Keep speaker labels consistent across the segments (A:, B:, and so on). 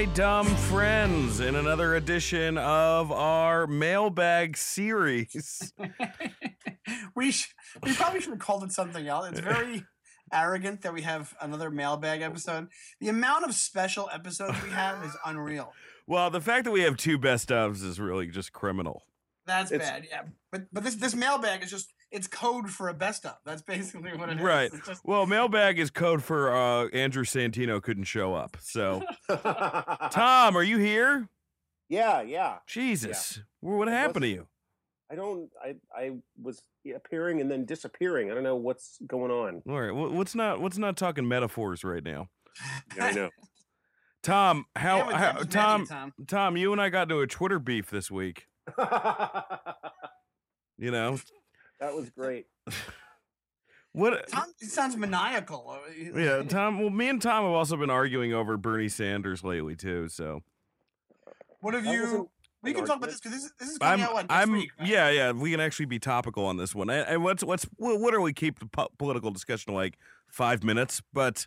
A: my dumb friends in another edition of our mailbag series.
B: we sh- we probably should have called it something else. It's very arrogant that we have another mailbag episode. The amount of special episodes we have is unreal.
A: Well, the fact that we have two best ofs is really just criminal.
B: That's
C: It's-
B: bad, yeah. But but this this mailbag is just it's code for a best of. That's basically what it is.
A: Right.
B: It's just-
A: Well, mailbag is code for uh, Andrew Santino couldn't show up. So, Tom, are you here?
C: yeah, yeah.
A: Jesus, Well, what
C: I
A: happened to
C: wasn't-
A: you?
C: I don't. I I was appearing and then disappearing. I don't know what's going on.
A: All right, wh- what's not what's not talking metaphors right now?
C: Yeah, I know.
A: Tom, how,
B: Damn
A: how
B: Tim's mad at
A: Tom
B: you, Tom.
A: Tom, you and I got into a Twitter beef this week. You know
C: that was great.
A: what?
B: Tom it sounds maniacal. Uh,
A: Yeah, Tom. Well, me and Tom have also been arguing over Bernie Sanders lately too. So
B: What have you? We
C: an
B: can talk about this because this is this is coming
A: I'm,
B: out what, next
A: I'm,
B: week. right?
A: yeah, yeah. We can actually be topical on this one. And, and what's what's what, what do we keep the po- political discussion like five minutes? But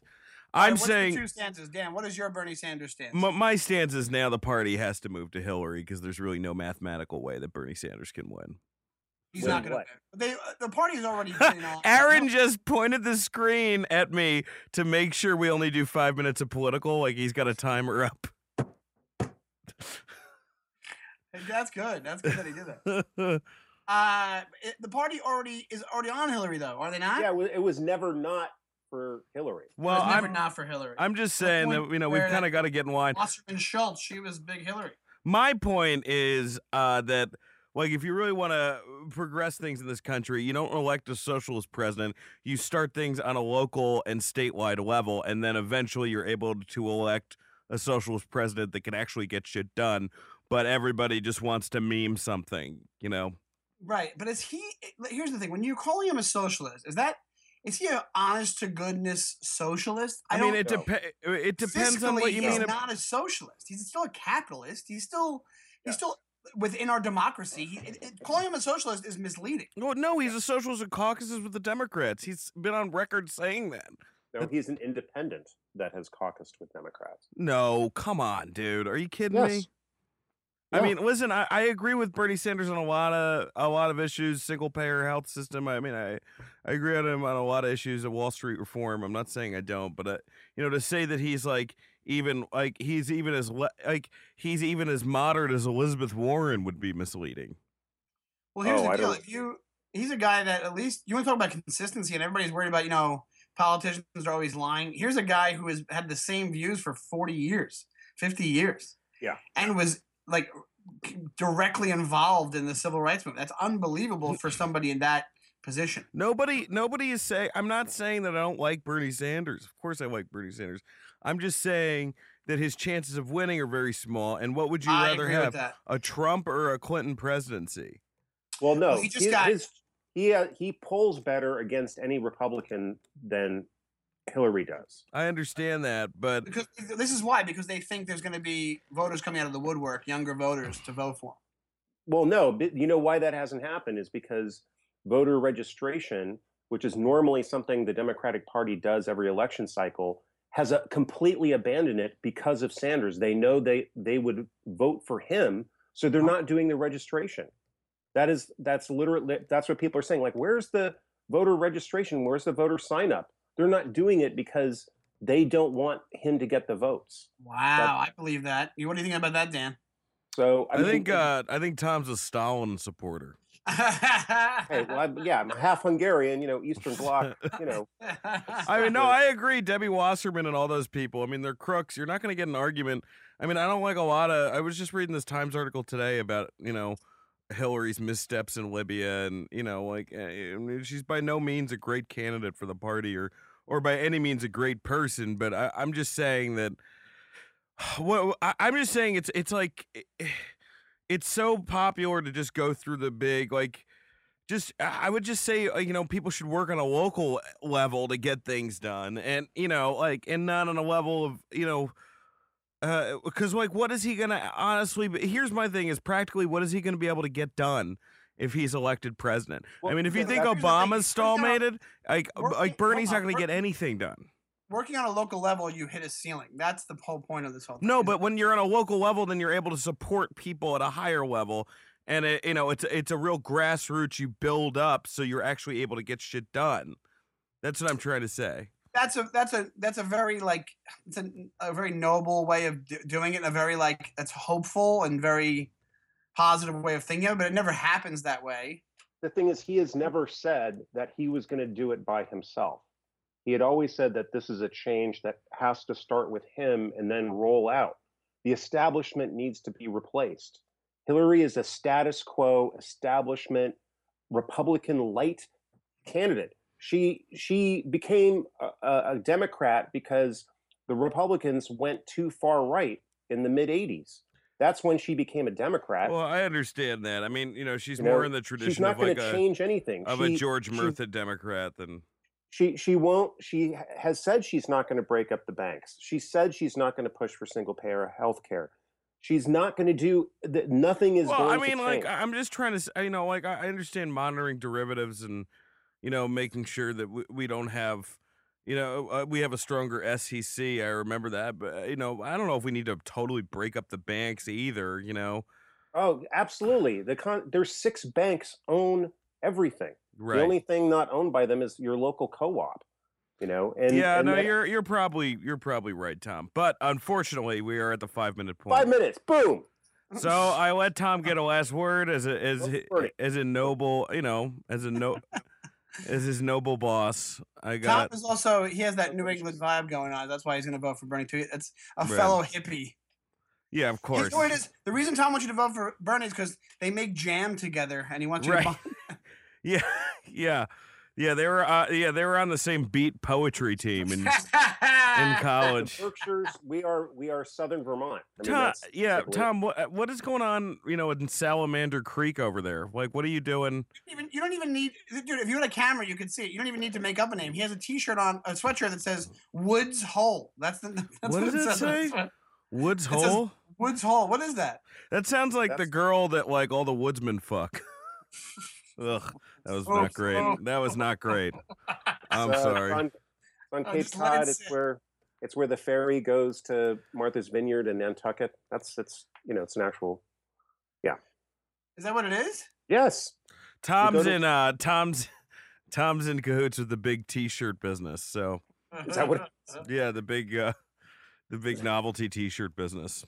A: I'm
B: what's
A: saying
B: two stances. Dan, what is your Bernie Sanders stance?
A: my, my stance is now the party has to move to Hillary because there's really no mathematical way that Bernie Sanders can win.
B: He's
C: Wait,
B: not going
C: what?
B: to. They uh, the party is already. You
A: Aaron just pointed the screen at me to make sure we only do five minutes of political. Like he's got a timer up.
B: That's good. That's good that he did that. Uh, it, the party already is already on Hillary though, are they not?
C: Yeah, it was, it was never not for Hillary.
A: Well,
B: was never
A: I'm
B: not for Hillary.
A: I'm just saying that you know we've kind of got to get in line.
B: Wasserman Schultz, she was big Hillary.
A: My point is uh, that like if you really want to progress things in this country, you don't elect a socialist president. You start things on a local and statewide level, and then eventually you're able to elect a socialist president that can actually get shit done. But everybody just wants to meme something, you know.
B: Right, but is he? Here's the thing: when you're calling him a socialist, is that is he an honest to goodness socialist?
A: I, mean, it dep- It depends on what you
B: he's
A: mean.
B: He's not a socialist. He's still a capitalist. He's still
C: Yeah.
B: he's still within our democracy. He, it, it- calling him a socialist is misleading.
A: Well, no, he's a socialist in caucuses with the Democrats. He's been on record saying that.
C: No, he's an independent that has caucused with Democrats.
A: No, come on, dude. Are you kidding me?
C: Yes.
A: I mean, listen, I, I agree with Bernie Sanders on a lot of a lot of issues, single payer health system. I mean, I I agree on him on a lot of issues of Wall Street reform. I'm not saying I don't, but uh, you know, to say that he's like even like he's even as like he's even as moderate as Elizabeth Warren would be misleading.
B: Well, here's
C: Oh,
B: the deal: if you he's a guy that at least you want to talk about consistency, and everybody's worried about you know politicians are always lying. Here's a guy who has had the same views for 40 years, 50 years,
C: Yeah.
B: and was like directly involved in the civil rights movement. That's unbelievable for somebody in that position.
A: Nobody, nobody is saying. I'm not saying that I don't like Bernie Sanders. Of course, I like Bernie Sanders. I'm just saying that his chances of winning are very small. And what would you
B: I
A: rather have, a Trump or a Clinton presidency?
C: Well, no,
B: Well, he just
C: his,
B: got-
C: his- he uh, he polls better against any Republican than Hillary does.
A: I understand that, but
B: Because this is why because they think there's going to be voters coming out of the woodwork, younger voters to vote for him.
C: Well, no, but you know why that hasn't happened is because voter registration, which is normally something the Democratic Party does every election cycle, has uh completely abandoned it because of Sanders. They know they they would vote for him, so they're not doing the registration. That is that's literally that's what people are saying. Like, where's the voter registration? Where's the voter sign up? They're not doing it because they don't want him to get the votes.
B: Wow, I believe that. You what do you think about that, Dan?
C: So
A: I,
C: mean,
A: think uh, I think Tom's a Stalin supporter.
C: Hey, well, I, yeah, I'm half Hungarian, you know, Eastern Bloc, you know.
A: I mean, no, I agree. Debbie Wasserman and all those people. I mean, they're crooks. You're not going to get an argument. I mean, I don't like a lot of. I was just reading this Times article today about you know Hillary's missteps in Libya, and you know, like eh, I mean, she's by no means a great candidate for the party, or or by any means a great person. But I, I'm just saying that. Well, I, I'm just saying it's it's like eh, it's so popular to just go through the big like just I would just say uh, you know people should work on a local level to get things done, and you know like and not on a level of you know. Because like, what is he gonna honestly? Here's my thing: is practically what is he gonna be able to get done if he's elected president? I mean, if you
C: yeah,
A: think Obama's
B: here's
A: stallmated, like like Bernie's not gonna get anything done.
B: Working on a local level, you hit a ceiling. That's the whole point of this whole thing.
A: No, but when you're on a local level, then you're able to support people at a higher level, and it, you know it's it's a real grassroots you build up, so you're actually able to get shit done. That's what I'm trying to say.
B: that's a that's a that's a very like it's a, a very noble way of do, doing it. A very like that's hopeful and very positive way of thinking of it. But it never happens that way.
C: the thing is, he has never said that he was going to do it by himself. He had always said that this is a change that has to start with him and then roll out. The establishment needs to be replaced. Hillary is a status quo establishment Republican light candidate. She she became a, a Democrat because the Republicans went too far right in the mid 80s. That's when she became a Democrat.
A: Well, I understand that. I mean, you know, she's
C: You know,
A: more in the tradition.
C: She's not
A: of
C: going
A: like
C: to
A: a
C: change anything.
A: of
C: She-
A: a George
C: she-
A: Murtha Democrat than
C: she she won't she has said she's not going to break up the banks she said she's not going to push for single payer health care she's not going to do that nothing is
A: well,
C: going
A: I mean,
C: to
A: like. I'm just trying to, you know, like I I understand monitoring derivatives and you know making sure that we, we don't have, you know, uh, we have a stronger SEC. I remember that, but uh, you know, I don't know if we need to totally break up the banks either. You know,
C: oh absolutely the con- there's six banks own everything
A: right?
C: the only thing not owned by them is your local co-op you know and
A: yeah,
C: and
A: no,
C: that-
A: you're you're probably you're probably right, Tom. But unfortunately, we are at the five minute point.
C: five minutes boom
A: So I let Tom get a last word as a as
C: Go
A: hi-
C: for it.
A: as a noble, you know, as a no as his noble boss. I got.
B: Tom is also he has that New England vibe going on. That's why he's going to vote for Bernie too. It's a
A: Right.
B: fellow hippie.
A: yeah, of
B: You
A: course.
B: know what it is? The reason Tom wants you to vote for Bernie is because they make jam together, and he wants you
A: Right.
B: to. Buy-
A: Yeah, yeah, yeah. They were uh, yeah they were on the same beat poetry team in in college.
C: the berkshires we are we are southern vermont I mean,
A: Tom, yeah, Tom. What what is going on? You know, in Salamander Creek over there. Like, what are you doing?
B: even you don't even need dude if you had a camera you could see it you don't even need to make up a name he has a t-shirt on a sweatshirt that says woods hole that's the that's
A: What
B: what,
A: does
B: it
A: it
B: says
A: say?
B: sweat-
A: Woods
B: It says-
A: Hole.
B: woods hole what is that
A: That sounds like the girl that like all the woodsmen fuck. Ugh, that was not great.
B: Oh.
A: That was not great. I'm
C: uh,
A: sorry.
C: on, on
B: Oh,
C: cape
B: just let it
C: cod it's
B: sit.
C: where it's where the ferry goes to martha's vineyard in nantucket that's it's you know it's an actual yeah.
B: is that what it is
C: yes
A: Tom's
C: to-
A: in uh Tom's Tom's in cahoots with the big t-shirt business. So
C: Is that what
A: yeah, the big uh the big novelty t-shirt business.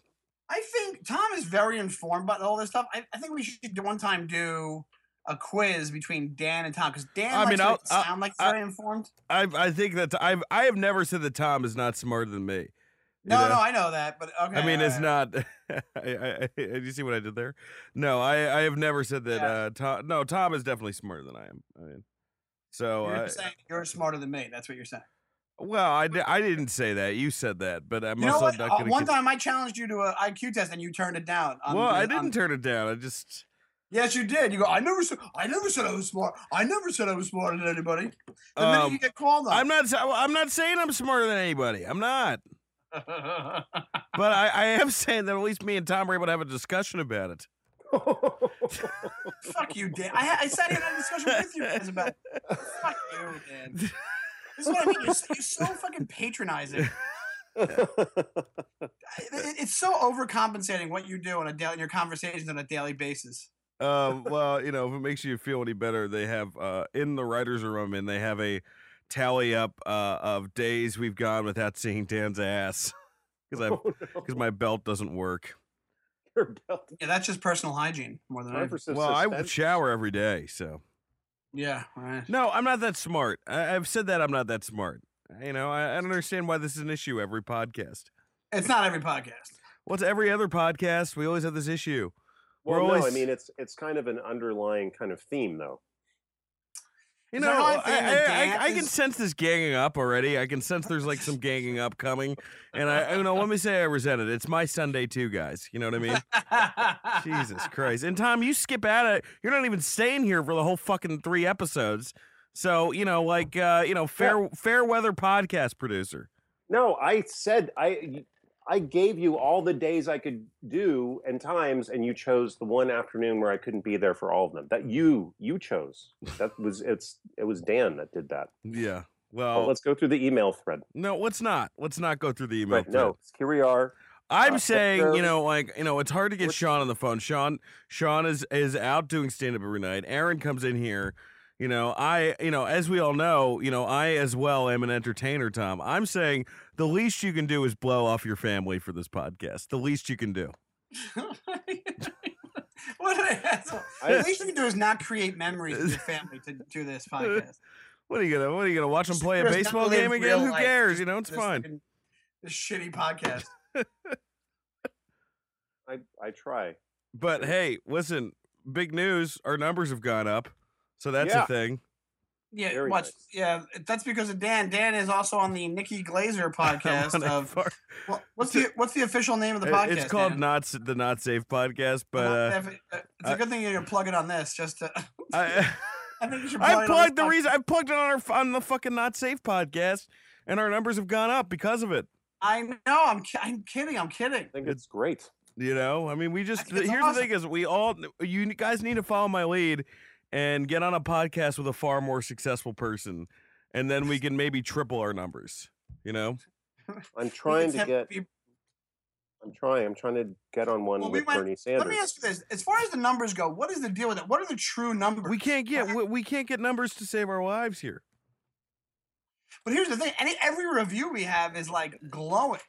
B: i think tom is very informed about all this stuff i, I think we should do one time do a quiz between dan and tom because dan
A: I mean,
B: to
A: I'll- I'll-
B: sound like
A: I-
B: very informed
A: I I think that I've I have never said that Tom is not smarter than me. you
B: no
A: know?
B: no i know that but okay
A: I mean, it's
B: alright.
A: not. I, I, I, you see what I did there? No, I, I have never said that.
B: Yeah.
A: Uh, Tom, no, Tom is definitely smarter than I am. I mean, so
B: you're
A: uh,
B: saying you're smarter than me that's what you're saying
A: well, I, I didn't say that. You said that, but I'm
B: you know
A: also
B: what
A: not
B: Uh, one
A: to.
B: time i challenged you to an iq test and you turned it down on
A: Well,
B: the-
A: I didn't turn it down. I just.
B: Yes, you did. You go. I never said. I never said I was smart. I never said I was smarter than anybody. The minute
A: Um,
B: you get called on,
A: I'm not. I'm not saying I'm smarter than anybody. I'm not. But I, I am saying that at least me and Tom were able to have a discussion about it.
B: Fuck you, Dan. I, I sat here and had a discussion with you guys about. It. Fuck you, Dan. This is what I mean. You're, so- you're so fucking patronizing. It- It's so overcompensating what you do on a daily in your conversations on a daily basis.
A: Uh, well, you know, if it makes you feel any better, they have uh, in the writers' room, and they have a tally up uh, of days we've gone without seeing Dan's ass because I
C: Oh,
A: because my belt doesn't work.
C: Your belt.
B: Yeah, that's just personal hygiene more than
C: Time
B: anything.
C: for some
A: Well, I shower every day, so
B: Yeah, right.
A: no, I'm not that smart. I, I've said that I'm not that smart. You know, I, I don't understand why this is an issue every podcast.
B: It's not every podcast.
A: What's every other podcast? We always have this issue. We're
C: Well, no, I mean it's it's kind of an underlying kind of theme, though.
A: You know,
B: there
A: I, I, I, I can sense this ganging up already. I can sense there's like some ganging up coming, and I, you know, let me say I resent it. It's my Sunday too, guys. You know what I mean? Jesus Christ! And Tom, you skip out of it. You're not even staying here for the whole fucking three episodes. So you know, like, uh, you know, fair fair weather podcast producer.
C: No, I said I I gave you all the days I could do and times, and you chose the one afternoon where I couldn't be there for all of them. That you you chose. That was it's it was Dan that did that.
A: Yeah. Well,
C: Well, let's go through the email thread.
A: no, let's not. Let's not go through the email.
C: Right, no, here we are.
A: I'm
C: Uh,
A: saying, you know, like, you know, it's hard to get Sean on the phone. Sean, Sean is is out doing stand up every night. Aaron comes in here. You know, I, you know, as we all know, you know, I as well am an entertainer. Tom, I'm saying the least you can do is blow off your family for this podcast. The least you can do.
B: what an asshole.
C: I-
B: the least you can do is not create memories with your family to do this podcast.
A: What are you gonna? What are you gonna watch them play a baseball game again?
B: real
A: Who
B: life.
A: cares? You know, it's
B: This
A: fine.
B: This shitty podcast.
C: I I try.
A: But hey, listen, big news. Our numbers have gone up, so that's a thing.
B: Yeah,
C: Very
B: watch.
C: nice.
B: Yeah, that's because of Dan. Dan is also on the Nikki Glazer podcast of. Well, what's the what's the official name of the podcast?
A: it's called
B: Dan?
A: not the not safe podcast, but uh,
B: if it- uh, it's a good thing you're plugging on this. Just to,
A: I.
B: I think you should. plug
A: I plugged
B: this
A: the
B: podcast.
A: reason I plugged it on our on the fucking not safe podcast, and our numbers have gone up because of it.
B: I know. I'm. I'm kidding. I'm kidding.
C: I think it's great.
A: You know, I mean, we just
B: think it's
A: here's the thing: is we all you guys need to follow my lead and get on a podcast with a far more successful person, and then we can maybe triple our numbers. You know,
C: I'm trying to get.
B: be-
C: I'm trying. I'm trying to get on one
B: Well, we
C: with
B: went-
C: Bernie Sanders.
B: Let me ask you this: as far as the numbers go, what is the deal with it? What are the true numbers?
A: we can't get we, we can't get numbers to save our lives here.
B: But here's the thing: any every review we have is like glowing.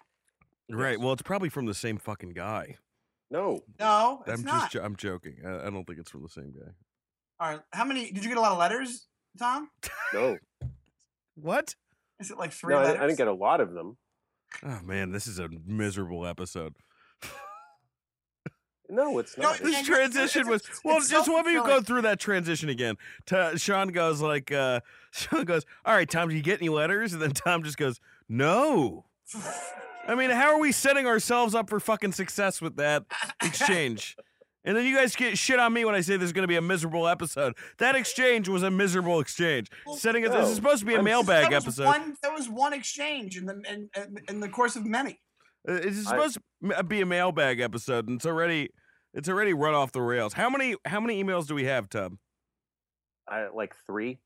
A: Right. Well, it's probably from the same fucking guy.
C: No,
B: No, it's
A: I'm
B: not.
A: just I'm joking. I, I don't think it's from the same guy.
B: All right. How many? Did you get a lot of letters, Tom?
C: no,
A: What?
B: Is it like three
C: no. I,
B: letters?
C: I didn't get a lot of them.
A: Oh man, this is a miserable episode.
C: No, it's not.
B: Yeah,
A: this
B: it's-
A: transition
B: it's-
A: was
B: it's-
A: well.
B: it's
A: just let me go through that transition again. Ta Sean goes like, uh, Sean goes, "All right, Tom, do you get any letters?" And then Tom just goes, "No." I mean, how are we setting ourselves up for fucking success with that exchange? And then you guys get shit on me when I say there's going to be a miserable episode. That exchange was a miserable exchange.
B: Well,
A: Setting it. This is supposed to be a
C: I'm-
A: mailbag
B: that was
A: episode.
B: One, that was one exchange in the in, in, in the course of many.
A: Uh, It's
C: I-
A: supposed to be a mailbag episode, and it's already it's already run off the rails. How many how many emails do we have, Tub?
C: I, like three.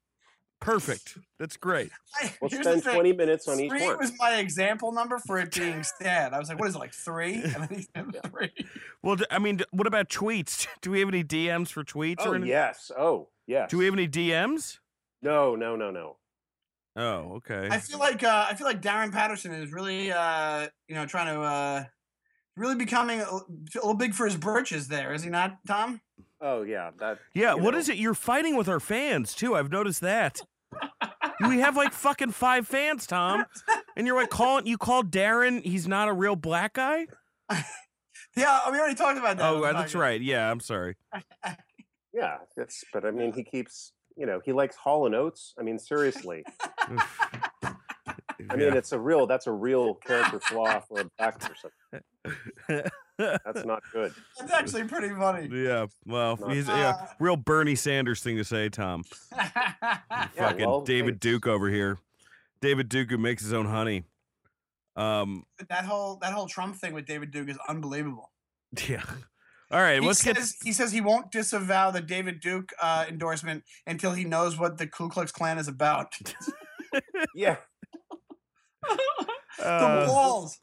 A: Perfect. That's great.
B: I,
C: We'll spend 20 minutes on each
B: three
C: one.
B: was my example number for it being sad. I was like, what is it, like three? And then he said three.
A: Well, I mean, what about tweets? Do we have any DMs for tweets
C: Oh
A: or anything?
C: yes. Oh yes.
A: Do we have any DMs?
C: No, no, no, no.
A: Oh, okay.
B: I feel like uh, I feel like Darren Patterson is really uh, you know trying to uh, really becoming a, a little big for his britches. There is he not, Tom?
C: Oh yeah. That.
A: yeah,
C: you
A: what
C: know.
A: is it? You're fighting with our fans too. I've noticed that. We have like fucking five fans, Tom, and you're like calling. You called Darren. He's not a real black guy.
B: Yeah, we already talked about that.
A: Oh, uh, that's right. Yeah, I'm sorry.
C: Yeah. That's. But I mean, he keeps. You know, he likes Hall and Oates. I mean, seriously. I mean, it's a real. That's a real character flaw for a black person. That's not good.
B: That's actually pretty funny.
A: yeah. Well,
C: Not-
A: he's yeah, real Bernie Sanders thing to say, Tom. Fucking
C: well,
A: David
C: hey,
A: Duke over here. David Duke who makes his own honey. Um.
B: that whole that whole Trump thing with David Duke is unbelievable.
A: Yeah. All right.
B: He
A: let's get.
B: says, he says he won't disavow the David Duke uh, endorsement until he knows what the Ku Klux Klan is about.
C: Yeah.
B: the
A: uh,
B: walls.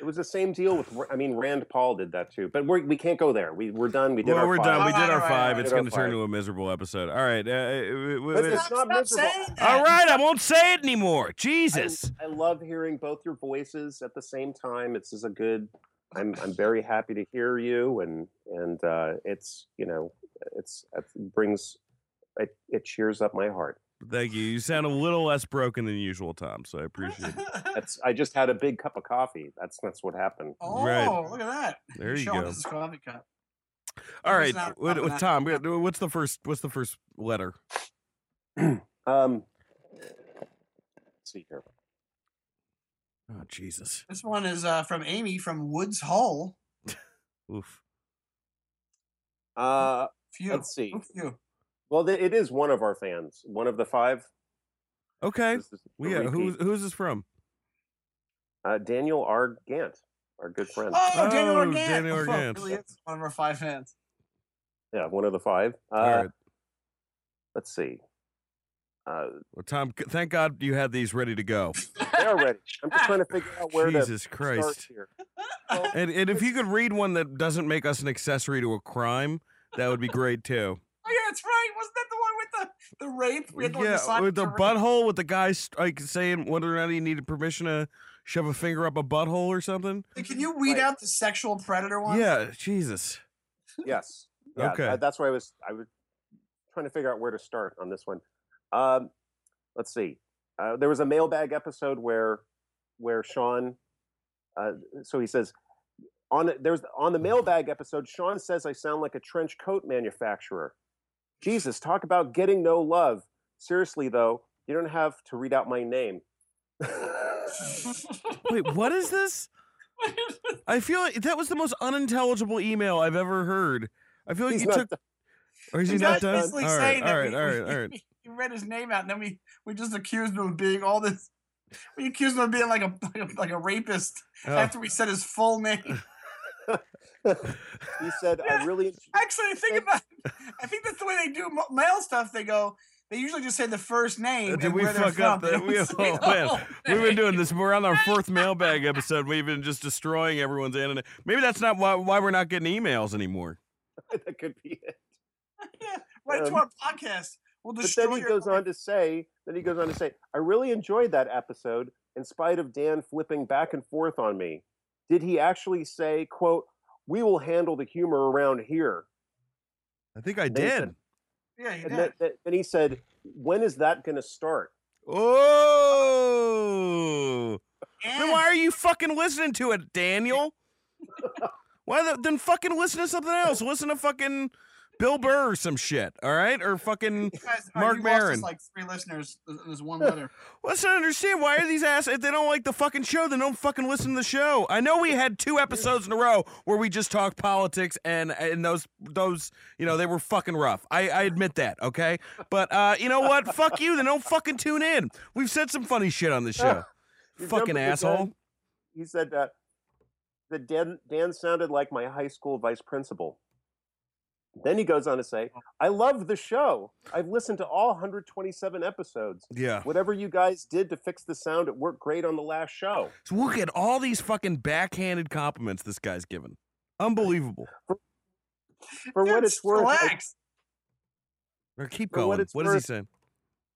C: It was the same deal with. I mean, Rand Paul did that too. But we're, we can't go there. We we're done. We did
A: well,
C: our.
A: we're
C: five.
A: done. We did our
B: Alright, alright,
A: five. It's going to turn
C: five.
A: into a miserable episode. All right. Uh, uh, w-
C: But
A: w-
C: it's not
B: Stop
C: miserable.
B: saying that.
A: all right. I won't say it anymore.
C: I-
A: Jesus.
C: I, love hearing both your voices at the same time. It's just a good. I'm I'm very happy to hear you, and and uh, it's you know it's it brings it, it cheers up my heart.
A: Thank you. You sound a little less broken than usual, Tom. So I appreciate it.
C: That's I just had a big cup of coffee. That's that's what happened.
B: oh,
A: Right.
B: look at that.
A: There
B: He's
A: you
B: showing
A: go.
B: us his coffee cup.
A: All right.
B: It's not
A: With, with. Tom, what's the first? What's the first letter?
C: Um, let's see here.
A: Oh Jesus.
B: This one is uh, from Amy from Woods Hole.
A: Oof.
C: Uh,
B: Phew.
C: let's see.
B: Ooh, phew.
C: Well, th- it is one of our fans, one of the five.
A: Okay.
C: This is
A: Well, yeah. Who's who's this from?
C: uh, Daniel R. Gant, our good friend.
B: Oh, Daniel
A: Oh,
B: Organt.
A: Daniel
B: Oh,
A: Organt.
B: really is one of our five fans.
C: Yeah, one of the five. Uh,
A: All right.
C: Let's see. Uh,
A: Well, Tom, thank God you had these ready to go.
C: they're ready. I'm just trying to figure out where
A: Jesus
C: to
A: Christ.
C: start here. Well,
A: And, and if you could read one that doesn't make us an accessory to a crime, that would be great too.
B: Oh yeah, that's right. Wasn't that the one with the the rape? We had the
A: Yeah,
B: decided
A: with the
B: to rape.
A: butthole, with the guy like saying whether or not he needed permission to shove a finger up a butthole or something.
B: Can you weed
C: Right.
B: out the sexual predator one?
A: Yeah, Jesus.
C: yes. Yeah,
A: Okay.
C: that's why I was I was trying to figure out where to start on this one. Um, let's see. Uh, there was a mailbag episode where where Sean. Uh, so he says on there's on the mailbag episode. Sean says I sound like a trench coat manufacturer. Jesus, talk about getting no love. Seriously though, you don't have to read out my name.
A: Wait, what is this? I feel like that was the most unintelligible email I've ever heard. I feel like
C: He's
A: you took.
C: done.
A: Or is he
B: He's
A: not
B: not
A: done?
B: basically
A: All right,
B: saying
A: all
B: that
A: right,
B: we,
A: all right,
B: we,
A: all right.
B: we read his name out, and then we we just accused him of being all this. We accused him of being like a like a, like a rapist
A: Oh,
B: after we said his full name.
C: he said I really
B: Actually, think about. I think that's the way they do mo- mail stuff. They go. They usually just say the first name.
A: Did
B: and
A: we
B: where
A: fuck up
B: from.
A: That- we, oh, man. We've been doing this. We're on our fourth mailbag episode. We've been just destroying everyone's internet. Maybe that's not why, why we're not getting emails anymore.
C: that could be it.
B: Yeah, right to
C: Um,
B: our podcast. We'll
C: But then he goes
B: life.
C: on to say, then he goes on to say, I really enjoyed that episode in spite of Dan flipping back and forth on me. Did he actually say, quote, we will handle the humor around here?
A: I think I
C: Then
A: did.
C: said-
B: Yeah, you
C: And
B: did.
C: then, then- then he said, when is that going to start?
A: Oh. Then why are you fucking listening to it, Daniel? Why the, then fucking listen to something else? Listen to fucking Bill Burr or some shit, all right? Or fucking
B: guys- uh,
A: Mark
B: you lost us
A: Maron.
B: like three listeners. in this one letter.
A: Let's not understand why are these ass if they don't like the fucking show, then don't fucking listen to the show. I know we had two episodes in a row where we just talked politics and and those those you know they were fucking rough. I, I admit that, okay? But uh you know what? Fuck you, then don't fucking tune in. We've said some funny shit on the show. Fucking asshole.
C: He said uh, that Dan, Dan sounded like my high school vice principal. Then he goes on to say, oh. I love the show. I've listened to all 127 episodes.
A: Yeah.
C: Whatever you guys did to fix the sound, it worked great on the last show.
A: So look at all these fucking backhanded compliments this guy's given. Unbelievable.
C: For what
B: Dude,
C: it's worth, I-
B: relax.
A: Or keep
C: For what
A: going.
C: it's
A: What is he saying?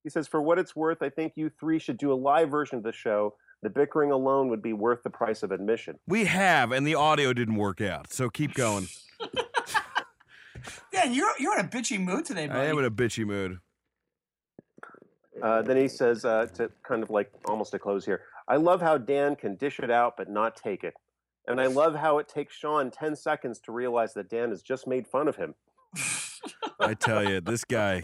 C: he says, for what it's worth, I think you three should do a live version of the show. The bickering alone would be worth the price of admission.
A: We have, and the audio didn't work out. So keep going.
B: Yeah, you're you're in a bitchy mood today, buddy.
A: I am in a bitchy mood.
C: Uh, then he says, uh, to kind of like almost to close here, I love how Dan can dish it out but not take it. And I love how it takes Sean 10 seconds to realize that Dan has just made fun of him.
A: I tell you, this guy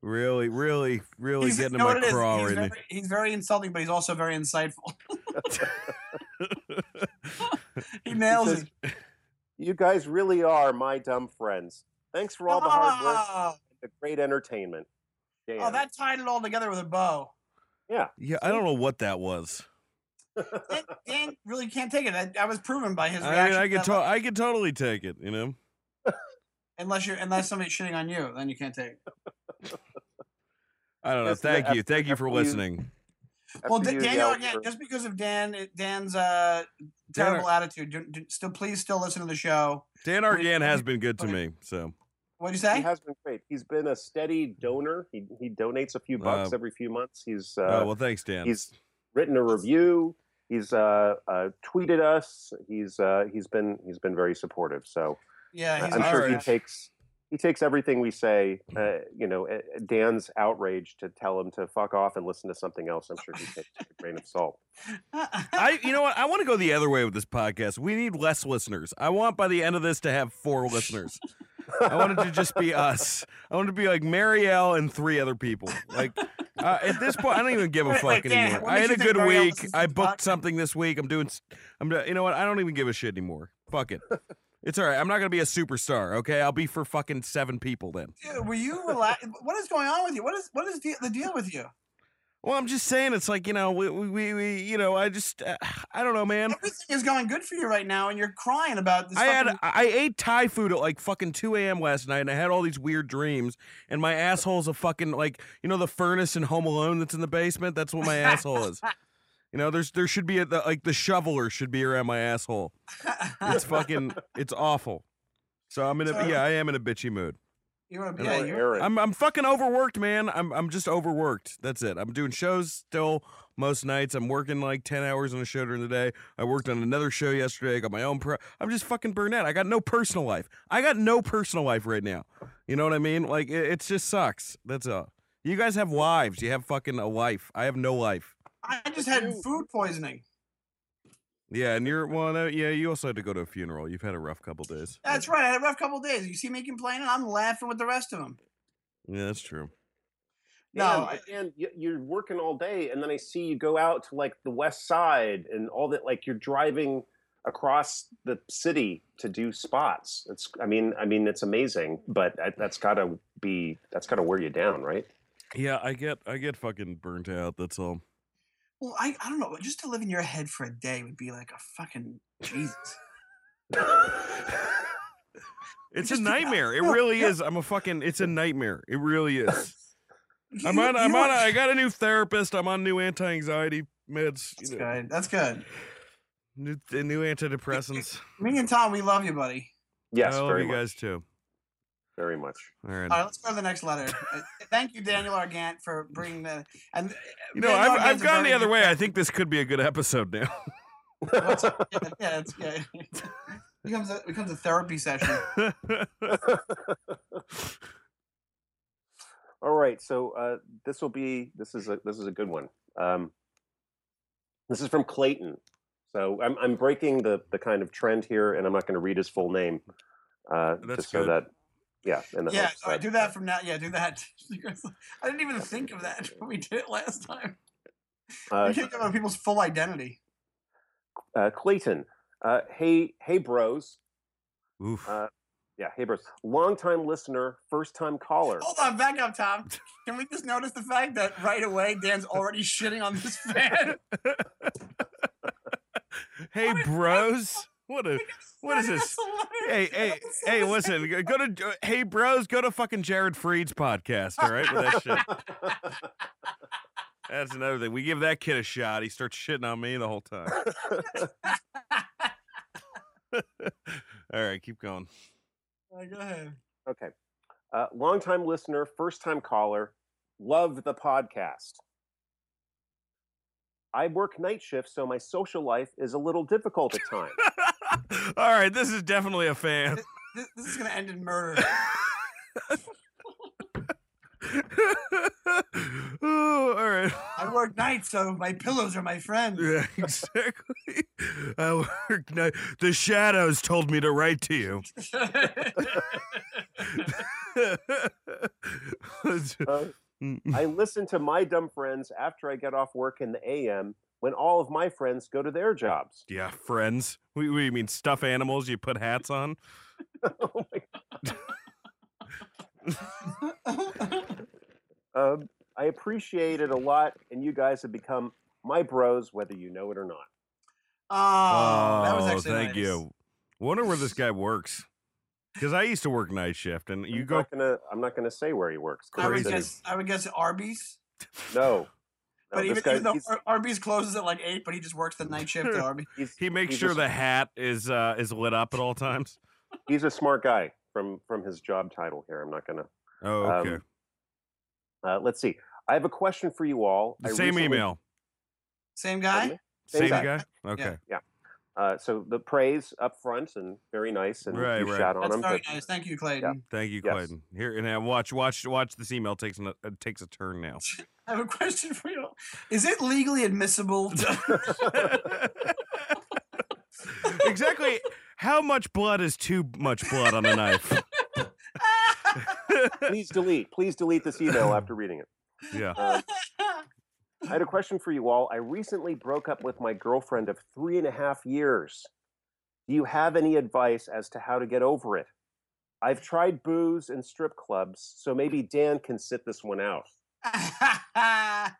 A: really, really, really
B: He's-
A: getting
B: you
A: in
B: know
A: my
B: what it is?
A: craw
B: He's
A: right now.
B: very, he's very insulting, but he's also very insightful. he nails
C: says,
B: it.
C: You guys really are my dumb friends. Thanks for all the hard work and the great entertainment. Oh, Dan.
B: oh, that tied it all together with a bow.
C: yeah.
A: Yeah, I don't know what that was.
B: Dan, Dan really can't take it. I, I was proven by his
A: I
B: reaction.
A: mean, I
B: to
A: could, to- I could totally take it. You know,
B: unless you're unless somebody's shitting on you, then you can't take it.
A: I don't know.
C: Yes,
A: Thank
C: yeah,
A: you, thank you for
C: after you-
A: listening.
B: Well,
C: After you
B: Daniel,
C: yelled
B: again,
C: for-
B: just because of Dan, Dan's uh,
A: Dan-
B: terrible attitude, do, do, still please still listen to the show.
A: Dan
B: Wait,
A: Argan has been good to me. So
B: what do
C: you
B: say?
C: He has been great. He's been a steady donor. He, he donates a few bucks
A: Uh,
C: every few months. He's
A: oh
C: uh,
A: well, thanks, Dan.
C: he's written a review. He's uh, uh, tweeted us. He's uh, he's been he's been very supportive. So
B: yeah, he's
C: I'm sure he takes he takes everything we say. Uh, you know, uh, Dan's outrage to tell him to fuck off and listen to something else. I'm sure he takes with a grain of salt.
A: I, you know what? I want to go the other way with this podcast. We need less listeners. I want by the end of this to have four listeners. I wanted to just be us. I want it to be like Marielle and three other people. Like uh, at this point, I don't even give a fuck
B: wait, Dan,
A: anymore.
B: what
A: I had a good week. I booked something this week. I'm doing. I'm. do- You know what? I don't even give a shit anymore. Fuck it. It's all right. I'm not gonna be a superstar. Okay, I'll be for fucking seven people then.
B: Dude, were you relax? What is going on with you? What is what is the, the deal with you?
A: Well, I'm just saying, it's like you know, we, we, we you know, I just, uh, I don't know, man.
B: Everything is going good for you right now, and you're crying about this.
A: I had, I ate Thai food at like fucking 2 a.m. last night, and I had all these weird dreams, and my asshole's a fucking like, you know, the furnace in Home Alone that's in the basement. That's what my asshole is. You know, there's there should be a, the, like the shoveler should be around my asshole. It's fucking, it's awful. So I'm in a,
B: So-
A: yeah, I am in a bitchy mood.
B: You're a,
C: And
B: yeah, you're,
C: Aaron.
A: I'm I'm fucking overworked, man. I'm I'm just overworked. That's it. I'm doing shows still most nights. I'm working like 10 hours on a show during the day. I worked on another show yesterday. I got my own pro I'm just fucking burned out. I got no personal life. I got no personal life right now. You know what I mean? Like it, it just sucks. That's all. You guys have wives. You have fucking a life. I have no life.
B: I just had food poisoning.
A: Yeah, and you're well, no, yeah. You also had to go to a funeral. You've had a rough couple days.
B: That's right. I had a rough couple days. You see me complaining, I'm laughing with the rest of them.
A: Yeah, that's true.
B: No,
C: and, and you're working all day, and then I see you go out to like the west side and all that. Like you're driving across the city to do spots. It's, I mean, I mean, it's amazing, but that's got to be, that's got to wear you down, right?
A: Yeah, I get I get fucking burnt out. That's all.
B: Well, I, I don't know. Just to live in your head for a day would be like a fucking Jesus.
A: It's a nightmare. It really is. I'm a fucking. It's a nightmare. It really is.
B: You-
A: I'm on. I'm
B: know
A: on.
B: what?
A: I got a new therapist. I'm on new anti-anxiety meds.
B: That's
A: know,
B: good. That's good.
A: new, new antidepressants.
B: Me and Tom, we love you, buddy.
C: Yes,
A: I love
C: very
A: you
C: much,
A: guys too.
C: Very much.
A: All right.
B: All right, let's go to the next letter. Uh, Thank you, Daniel Argant, for bringing the and.
A: You know,
B: Daniel
A: I've, I've gone the other way. I think this could be a good episode now.
B: Yeah, yeah, it's yeah. becomes a becomes a therapy session.
C: All right, so uh, this will be this is a this is a good one. Um, this is from Clayton. So I'm I'm breaking the the kind of trend here, and I'm not going to read his full name, uh,
A: That's
C: just so that yeah. In the
B: Yeah,
C: hopes
B: all right,
C: that-
B: do that from now. Yeah, do that. I didn't even think of that when we did it last time.
C: Uh,
B: you can't give out people's full identity.
C: uh, Clayton, uh, hey hey bros,
A: Oof.
C: Uh, yeah, hey bros, long time listener, first time caller.
B: Hold on, back up, Tom. Can we just notice the fact that right away Dan's already shitting on this fan?
A: hey, bros. What a. What is this? Hey, hey, hey! Listen, go- go to. Hey, bros, go to fucking Jared Freid's podcast. All right, with that shit. That's another thing. We give that kid a shot. He starts shitting on me the whole time. All right, keep going.
B: All right, go ahead.
C: Okay. Uh, longtime listener, first time caller, love the podcast. I work night shift, so my social life is a little difficult at times.
A: All right, this is definitely a fan.
B: This, this is gonna end in murder.
A: oh, all right.
B: I work nights, so my pillows are my friends.
A: Yeah, exactly. I work night. The shadows told me to write to you.
C: Uh, I listen to my dumb friends after I get off work in the AM when all of my friends go to their jobs.
A: yeah, friends. We, we mean stuff animals you put hats on.
C: Oh my- um, I appreciate it a lot, and you guys have become my bros, whether you know it or not.
B: oh, that was
A: Oh,
B: actually
A: thank
B: nice.
A: you. Wonder where this guy works. Because I used to work night shift, and you
C: I'm
A: go.
C: Not gonna, I'm not going to say where he works.
B: I would
C: it's in-
B: guess I would guess Arby's.
C: no. No,
B: But
C: this
B: even,
C: guy-
B: even though
C: he's-
B: Ar- Arby's closes at like eight, but he just works the night shift at Arby's.
A: He makes
C: he's
A: sure
C: a,
A: the hat is uh, is lit up at all times.
C: he's a smart guy from from his job title here. I'm not going to.
A: Oh,
C: Um,
A: okay.
C: Uh, let's see. I have a question for you all. I
A: The same
C: recently-
A: email.
B: Same guy.
A: Same
C: Same
A: guy.
C: guy.
A: Okay.
C: Uh, so the praise up front and very nice, and
A: Right,
C: you
A: right.
C: shout on
B: That's
C: him.
B: very
C: but
B: nice. Thank you, Clayton.
A: Thank you,
C: Yes.
A: Clayton. Here and now, watch, watch, watch. This email takes an, uh, takes a turn now.
B: I have a question for you. Is it legally admissible? To-
A: exactly. How much blood is too much blood on a knife?
C: please delete. Please delete this email after reading it.
A: yeah.
C: Uh, I had a question for you all. I recently broke up with my girlfriend of three and a half years. Do you have any advice as to how to get over it? I've tried booze and strip clubs, so maybe Dan can sit this one out.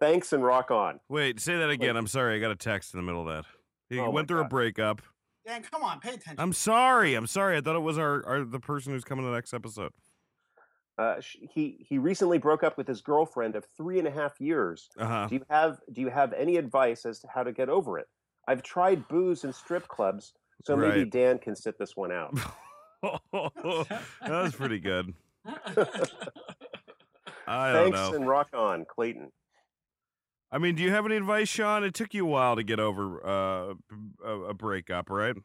C: Thanks and rock on.
A: Wait, say that again. I'm sorry. I got a text in the middle of that. He
C: Oh
A: went through a breakup.
B: Dan, come on, pay attention.
A: I'm sorry. I'm sorry. I thought it was our, our the person who's coming to the next episode.
C: Uh, he he recently broke up with his girlfriend of three and a half years.
A: Uh huh.
C: Do you have do you have any advice as to how to get over it? I've tried booze and strip clubs, so maybe Dan can sit this one out.
A: that was pretty good. I don't
C: Thanks
A: know.
C: and rock on, Clayton.
A: I mean, do you have any advice, Sean? It took you a while to get over uh, a, a breakup, right?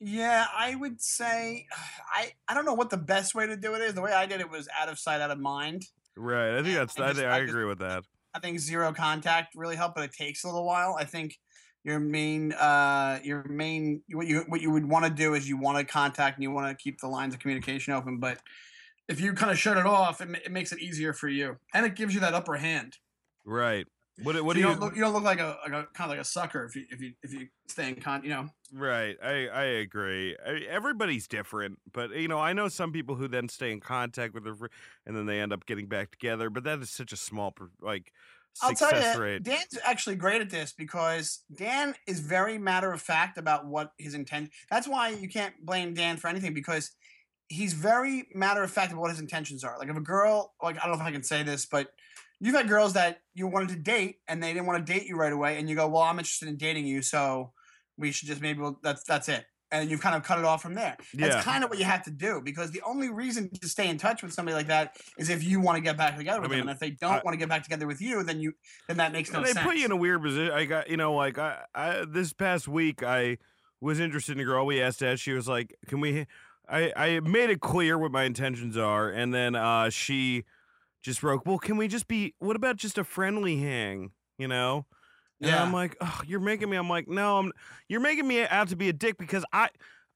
B: Yeah, I would say I I don't know what the best way to do it is. The way I did it was out of sight, out of mind.
A: Right. I think that's.
B: I
A: I,
B: just- I
A: I
B: just-
A: agree with that.
B: I think zero contact really helped, but it takes a little while. I think your main uh your main what you what you would want to do is you want to contact and you want to keep the lines of communication open, but if you kind of shut it off, it, it makes it easier for you, and it gives you that upper hand.
A: Right. What? What
B: you
A: do you?
B: don't look you don't look like a, like a kind of like a sucker if you if you if you stay in con you know
A: Right. I I agree. I, everybody's different, but you know, I know some people who then stay in contact with their and then they end up getting back together. But that is such a small like
B: I'll tell you,
A: rate.
B: Dan's actually great at this because Dan is very matter of fact about what his intent. That's why you can't blame Dan for anything because he's very matter of fact about what his intentions are. Like if a girl, like I don't know if I can say this, but you've had girls that you wanted to date and they didn't want to date you right away, and you go, "Well, I'm interested in dating you, so we should just maybe we'll, that's that's it." And you've kind of cut it off from there.
A: Yeah.
B: That's kind of what you have to do because the only reason to stay in touch with somebody like that is if you want to get back together with them.
A: mean,
B: And if they don't
A: I-
B: want to get back together with you, then you then that makes no
A: they
B: sense.
A: They put you in a weird position. I got you know, like I, I this past week I was interested in a girl. We asked that she was like, "Can we?" I I made it clear what my intentions are, and then uh she just wrote, "Well, can we just be? What about just a friendly hang?" You know. And I'm like, oh, you're making me. I'm like, no, I'm. You're making me out to be a dick because I.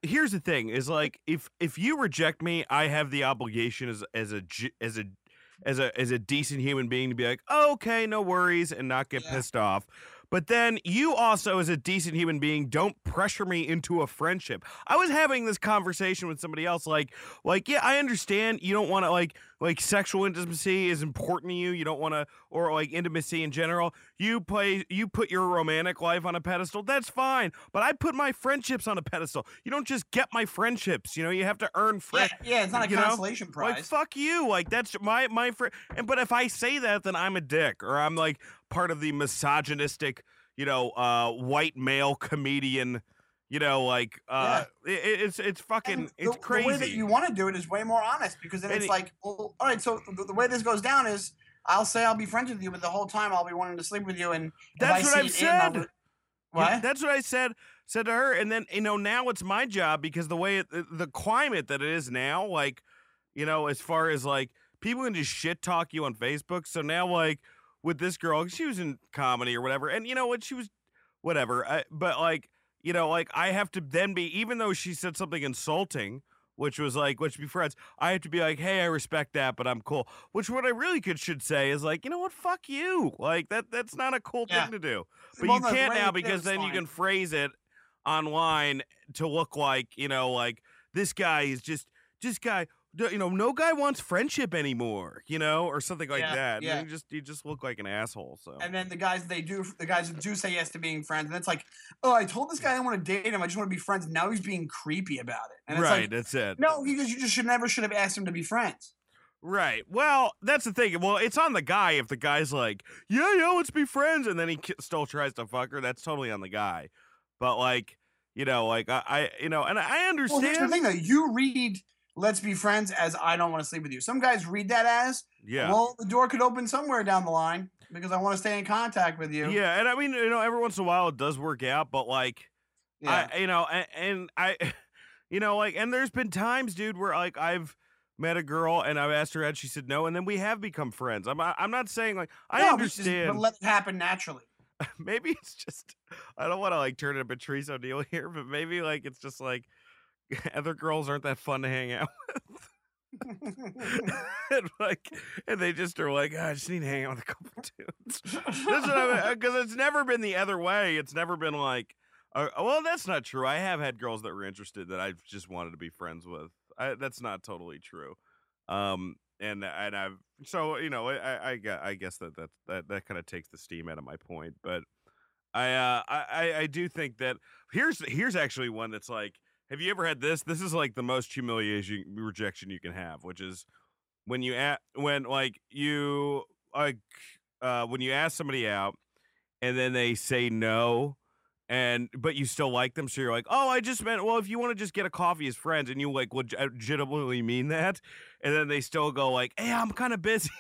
A: Here's the thing: is like if if you reject me, I have the obligation as as a as a as a as a decent human being to be like, oh, okay, no worries, and not get
B: Yeah.
A: pissed off. But then you also, as a decent human being, don't pressure me into a friendship. I was having this conversation with somebody else, like, like, yeah, I understand you don't want to like, like, sexual intimacy is important to you. You don't want to, or like intimacy in general. You play, you put your romantic life on a pedestal. That's fine. But I put my friendships on a pedestal. You don't just get my friendships. You know, you have to earn
B: yeah,
A: friends.
B: yeah, it's not a
A: you know,
B: consolation prize.
A: Like fuck you. Like that's my my friend. And but if I say that, then I'm a dick, or I'm like part of the misogynistic, you know, uh, white male comedian. You know, like uh, i- i- it's it's fucking
B: And
A: it's
B: the,
A: crazy.
B: The way that you want to do it is way more honest because then
A: And
B: it's
A: it-
B: like, well, all right, so the, the way this goes down is I'll say I'll be friends with you, but the whole time I'll be wanting to sleep with you. And
A: That's what I've
B: it in,
A: said.
B: What?
A: That's what I said said to her, and then you know now it's my job because the way it, the climate that it is now, like you know, as far as like people can just shit talk you on Facebook. So now, like with this girl, she was in comedy or whatever, and you know what, she was whatever. I, but like you know, like I have to then be even though she said something insulting. Which was like, let's be friends. I have to be like, hey, I respect that, but I'm cool. Which what I really could should say is like, you know what, fuck you. Like that that's not a cool
B: Yeah.
A: thing to do. But
B: Well,
A: you can't now because then you can phrase it online to look like you know like this guy is just just guy you know no guy wants friendship anymore you know or something like
B: Yeah,
A: that
B: yeah.
A: you just you just look like an asshole so
B: And then the guys they do, the guys do say yes to being friends, and it's like, oh, I told this guy I want to date him. I just want to be friends. Now he's being creepy about it. And it's
A: right
B: like,
A: that's it
B: no, because you just should never should have asked him to be friends.
A: right well that's the thing well it's on the guy if the guy's like yeah yeah let's be friends and then he still tries to fuck her that's totally on the guy but like you know like i, I you know and i
B: Well,
A: understand
B: here's the thing though. You read "Let's be friends" as "I don't want to sleep with you." Some guys read that as
A: yeah
B: Well, the door could open somewhere down the line because I want to stay in contact with you.
A: yeah and i mean you know every once in a while it does work out but like
B: Yeah.
A: I, you know, and, and I, you know, like, and there's been times, dude, where like I've met a girl and I've asked her out, she said no, and then we have become friends. I'm, I'm not saying like I
B: No, just-
A: understand.
B: but let it happen naturally.
A: maybe it's just I don't want to like turn into a Patrice O'Neal here, but maybe like it's just like other girls aren't that fun to hang out with. and like, and they just are like, "Ah, I just need to hang out with a couple dudes. What I because it's never been the other way. It's never been like, uh, well, that's not true. I have had girls that were interested that I just wanted to be friends with. I, that's not totally true. Um, and and I've so you know I I, I guess that that that that kind of takes the steam out of my point, but I uh I I- I do think that here's here's actually one that's like have you ever had this? This is like the most humiliation rejection you can have, which is when you at when like you like uh when you ask somebody out and then they say no and but you still like them so you're like oh i just meant well if you want to just get a coffee as friends and you like leg- legitimately mean that and then they still go like hey i'm kind of busy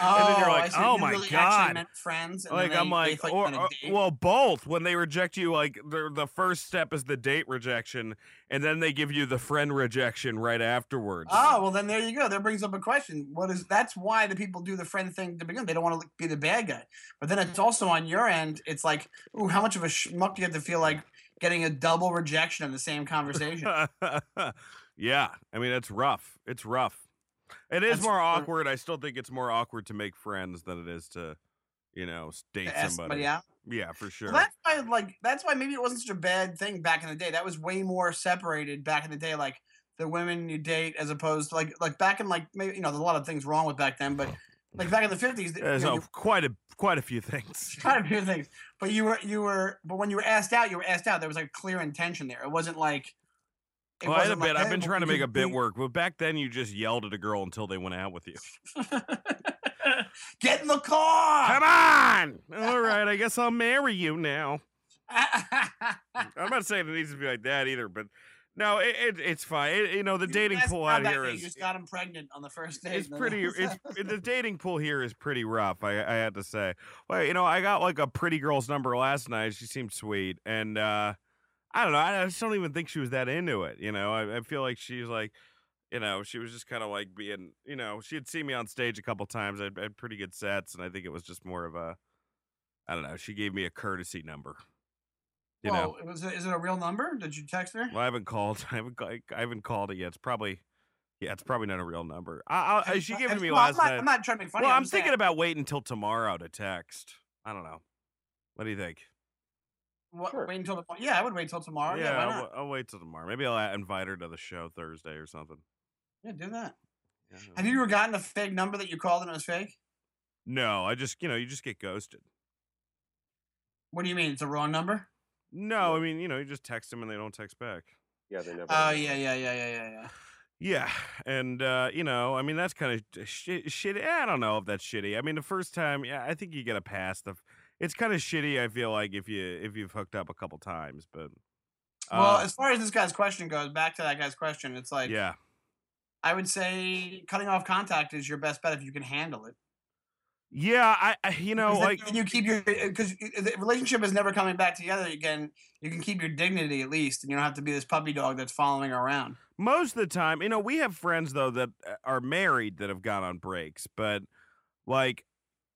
B: Oh,
A: and then you're
B: oh,
A: like,
B: see.
A: "Oh
B: You
A: my
B: really
A: God."
B: Friends.
A: Like i'm
B: they- they
A: like or- well both when they reject you like the the first step is the date rejection and then they give you the friend rejection right afterwards
B: Oh well, then there you go. That brings up a question. What is? That's why the people do the friend thing to begin. They don't want to be the bad guy. But then it's also on your end. It's like, ooh, how much of a schmuck do you have to feel like getting a double rejection in the same conversation?
A: yeah, I mean it's rough. It's rough. It is
B: That's
A: more awkward. I still think it's more awkward to make friends than it is to, you know, date somebody.
B: somebody out.
A: Yeah, for sure.
B: Well, that's why, like, that's why maybe it wasn't such a bad thing back in the day. That was way more separated back in the day. Like the women you date, as opposed to like, like back in like maybe you know, there's a lot of things wrong with back then, but like back in the fifties, you
A: There's
B: know,
A: a- quite a quite a few things.
B: kind of few things. But you were you were but when you were asked out, you were asked out. There was like clear intention there. It wasn't like
A: I had a
B: wasn't like,
A: bit. I've been trying to make a bit work, but back then you just yelled at a girl until they went out with you.
B: Get in the car.
A: Come on! All right, I guess I'll marry you now. I'm not saying it needs to be like that either, but no, it, it it's fine. It- you know, the
B: You
A: dating pool
B: out
A: here is
B: you just got him pregnant on the first date.
A: it's pretty it's the dating pool here is pretty rough i i had to say well you know i got like a pretty girl's number last night she seemed sweet and uh i don't know i just don't even think she was that into it you know i, I feel like she's like you know she was just kind of like being you know she had seen me on stage a couple times i had, had pretty good sets and i think it was just more of a i don't know she gave me a courtesy number you know
B: Whoa, was it, is it a real number? Did you text her?
A: well, I haven't called. I haven't. I haven't called it yet. It's probably, yeah, it's probably not a real number. I, I, she gave it to me
B: Well,
A: last
B: I'm not,
A: night.
B: I'm not trying to make fun
A: Well,
B: of you.
A: Well,
B: I'm
A: thinking about waiting until tomorrow to text. I don't know. What do you think?
B: What,
C: Sure.
B: wait until the yeah, I would wait till tomorrow. Yeah,
A: yeah,
B: why
A: I'll,
B: not?
A: wa- I'll wait till tomorrow. Maybe I'll invite her to the show Thursday or something.
B: Yeah, do that.
A: Yeah,
B: Have you ever gotten a fake number that you called and it was fake?
A: No, I just you know you just get ghosted.
B: What do you mean? It's a wrong number?
A: No, I mean you know you just text them and they don't text back.
C: Yeah, they never.
B: Oh yeah, yeah, yeah, yeah, yeah, yeah.
A: Yeah, and uh, you know, I mean, that's kind of shit. Shitty. I don't know if that's shitty. I mean, the first time, yeah, I think you get a pass. The, f- it's kind of shitty. I feel like if you if you've hooked up a couple times, but
B: Well,
A: uh,
B: as far as this guy's question goes, back to that guy's question, it's like
A: yeah,
B: I would say cutting off contact is your best bet if you can handle it.
A: yeah. I, I you know,
B: then
A: like
B: you keep your because the relationship is never coming back together again. You can keep your dignity at least, and you don't have to be this puppy dog that's following around.
A: most of the time, you know, we have friends though that uh, are married that have gone on breaks, but like,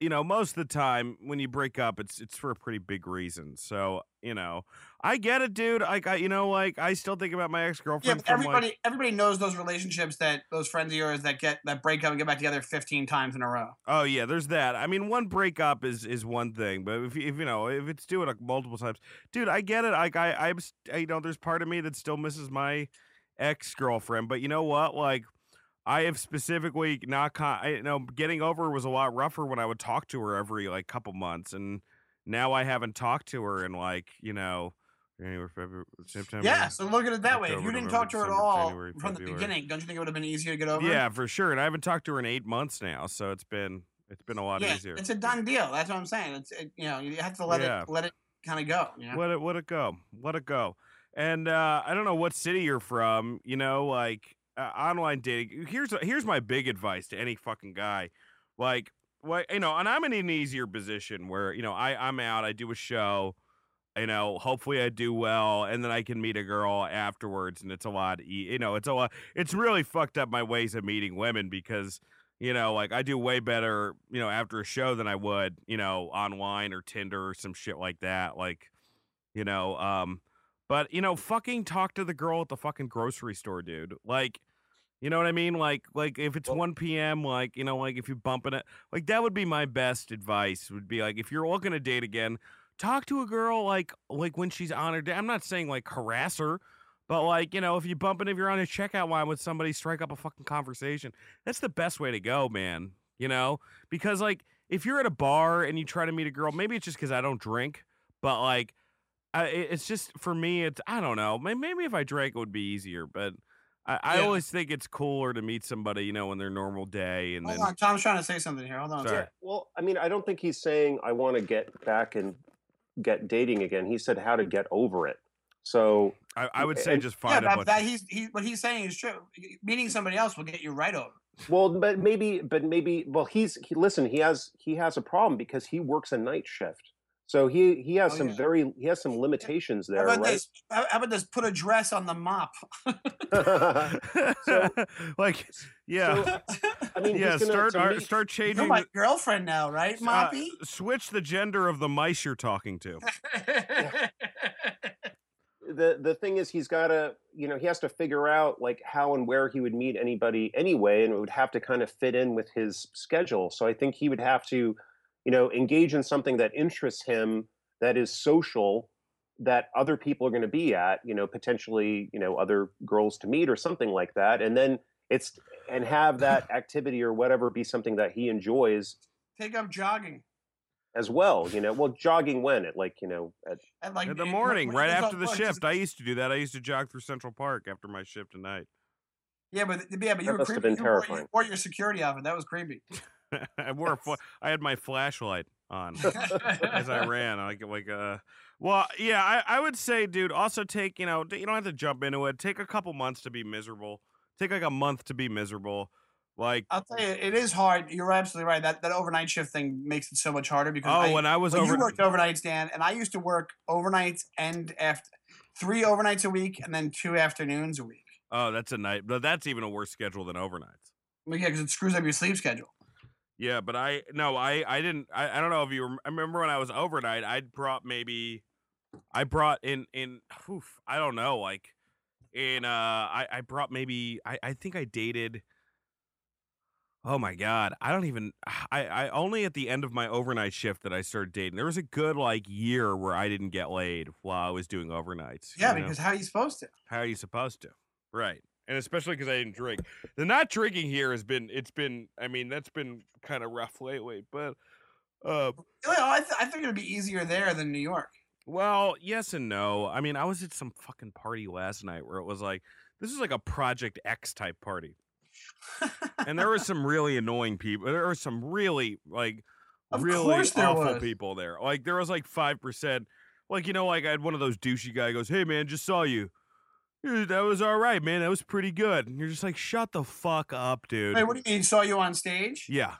A: you know, most of the time when you break up, it's it's for a pretty big reason. So you know, I get it, dude. Like, I you know, like I still think about my ex girlfriend. from
B: everybody
A: like,
B: everybody knows those relationships that those friends of yours that get that break up and get back together fifteen times in a row.
A: oh yeah, there's that. I mean, one breakup is is one thing, but if you- if you know if it's doing it multiple times, dude, I get it. Like I I'm you know, there's part of me that still misses my ex girlfriend, but you know what, like. I have specifically not, con- I, you know, getting over was a lot rougher when I would talk to her every like couple months, and now I haven't talked to her in like you know, January, February, September.
B: Yeah, so look at it that way. If you didn't
A: November,
B: talk to her at all
A: January,
B: from the beginning, don't you think it would have been easier to get over?
A: yeah, for sure. And I haven't talked to her in eight months now, so it's been it's been a lot
B: yeah,
A: easier.
B: it's a done deal. That's what I'm saying. It's it, you know you have to let
A: Yeah.
B: it let it kind of go. You know?
A: Let it let it go. Let it go. And uh, I don't know what city you're from. You know, like uh, online dating. Here's here's my big advice to any fucking guy. Like, what you know, and I'm in an easier position where you know I I'm out. I do a show. You know, hopefully I do well, and then I can meet a girl afterwards, and it's a lot. You know, it's a lot. It's really fucked up my ways of meeting women because you know, like I do way better, you know, after a show than I would, you know, online or Tinder or some shit like that. Like, you know, um, but you know, fucking talk to the girl at the fucking grocery store, dude. Like, you know what I mean? Like, like if it's
C: Well-
A: 1 p.m., like, you know, like if you're bumping it, like that would be my best advice. Would be like if you're looking to date again, talk to a girl like like when she's on her day. I'm not saying like harass her, But like, you know, if you bump and if you're on a checkout line with somebody, strike up a fucking conversation. That's the best way to go, man. You know? Because like if you're at a bar and you try to meet a girl, maybe it's just because I don't drink, but like I, it's just for me, it's I don't know. Maybe if I drank, it would be easier. But I, I
B: Yeah.
A: always think it's cooler to meet somebody, you know, in their normal day. And
B: Hold
A: then
B: on, Tom's trying to say something here. Hold on. a
A: Sorry.
B: second.
C: Well, I mean, I don't think he's saying I want to get back and get dating again. He said how to hmm. get over it. So
A: I, I would say
C: and-
A: just
B: Yeah,
A: find a
B: that,
A: bunch.
B: that he's he what he's saying is true. Meeting somebody else will get you right over.
C: Well, but maybe, but maybe. Well, he's he, listen. He has he has a problem because he works a night shift. So he he has
B: Oh,
C: some
B: yeah.
C: very he has some limitations there.
B: How
C: there,
B: about
C: right?
B: this? How, how about this? Put a dress on the mop.
C: So-
A: like, yeah,
C: So, I mean,
A: yeah.
C: he's
A: Start
C: to me-
A: start changing.
B: You're my
A: the-
B: girlfriend now, right,
A: uh,
B: Moppy?
A: switch the gender of the mice you're talking to.
C: the the thing is he's got to you know he has to figure out like how and where he would meet anybody anyway and it would have to kind of fit in with his schedule so i think he would have to you know engage in something that interests him that is social that other people are going to be at you know potentially you know other girls to meet or something like that and then it's and have that activity or whatever be something that he enjoys
B: Take up jogging.
C: as well you know well jogging when at like you know at
B: At like
A: In the morning,
B: when
A: right after the
B: work,
A: shift.
B: just-
A: I used to do that. I used to jog through Central Park after my shift at night.
B: Yeah, but yeah, but you
C: That
B: were
C: must have
B: creepy.
C: been
B: you wore-
C: terrifying.
B: You wore your security outfit. That was creepy.
A: I wore a fla- I had my flashlight on as I ran. Like like uh well, yeah, I, I would say, dude, also take, you know, you don't have to jump into it. Take a couple months to be miserable. Take like a month to be miserable. Like
B: I'll tell you, it is hard. You're absolutely right. That that overnight shift thing makes it so much harder because
A: oh,
B: I,
A: when I was
B: when
A: over
B: you worked overnights, Dan, and I used to work overnights and after three overnights a week and then two afternoons a week.
A: Oh, that's a night. But that's even a worse schedule than overnights.
B: Well, yeah, because it screws up your sleep schedule.
A: Yeah, but I no, I I didn't. I, I don't know if you. Rem- I remember when I was overnight. I brought maybe, I brought in in. Oof, I don't know. Like, in uh, I I brought maybe. I I think I dated. Oh my god, I don't even. I I only at the end of my overnight shift that I started dating. There was a good like year where I didn't get laid while I was doing overnights.
B: Yeah,
A: you know?
B: because how are you supposed to?
A: how are you supposed to? Right. And especially because I didn't drink. The not drinking here has been, it's been, I mean, that's been kind of rough lately. But, uh,
B: Well, I, th- I think it'd be easier there than New York.
A: well, yes and no. I mean, I was at some fucking party last night where it was like, this is like a Project X type party. And there were some really annoying people. There were some really, like,
B: Of
A: really awful
B: was.
A: people there. Like, there was like 5%. Like, you know, like I had one of those douchey guy goes, hey, man, just saw you. "Yeah, That was all right, man. That was pretty good. And you're just like, shut the fuck up, dude.
B: Wait, what do you mean? Saw you on stage?
A: yeah.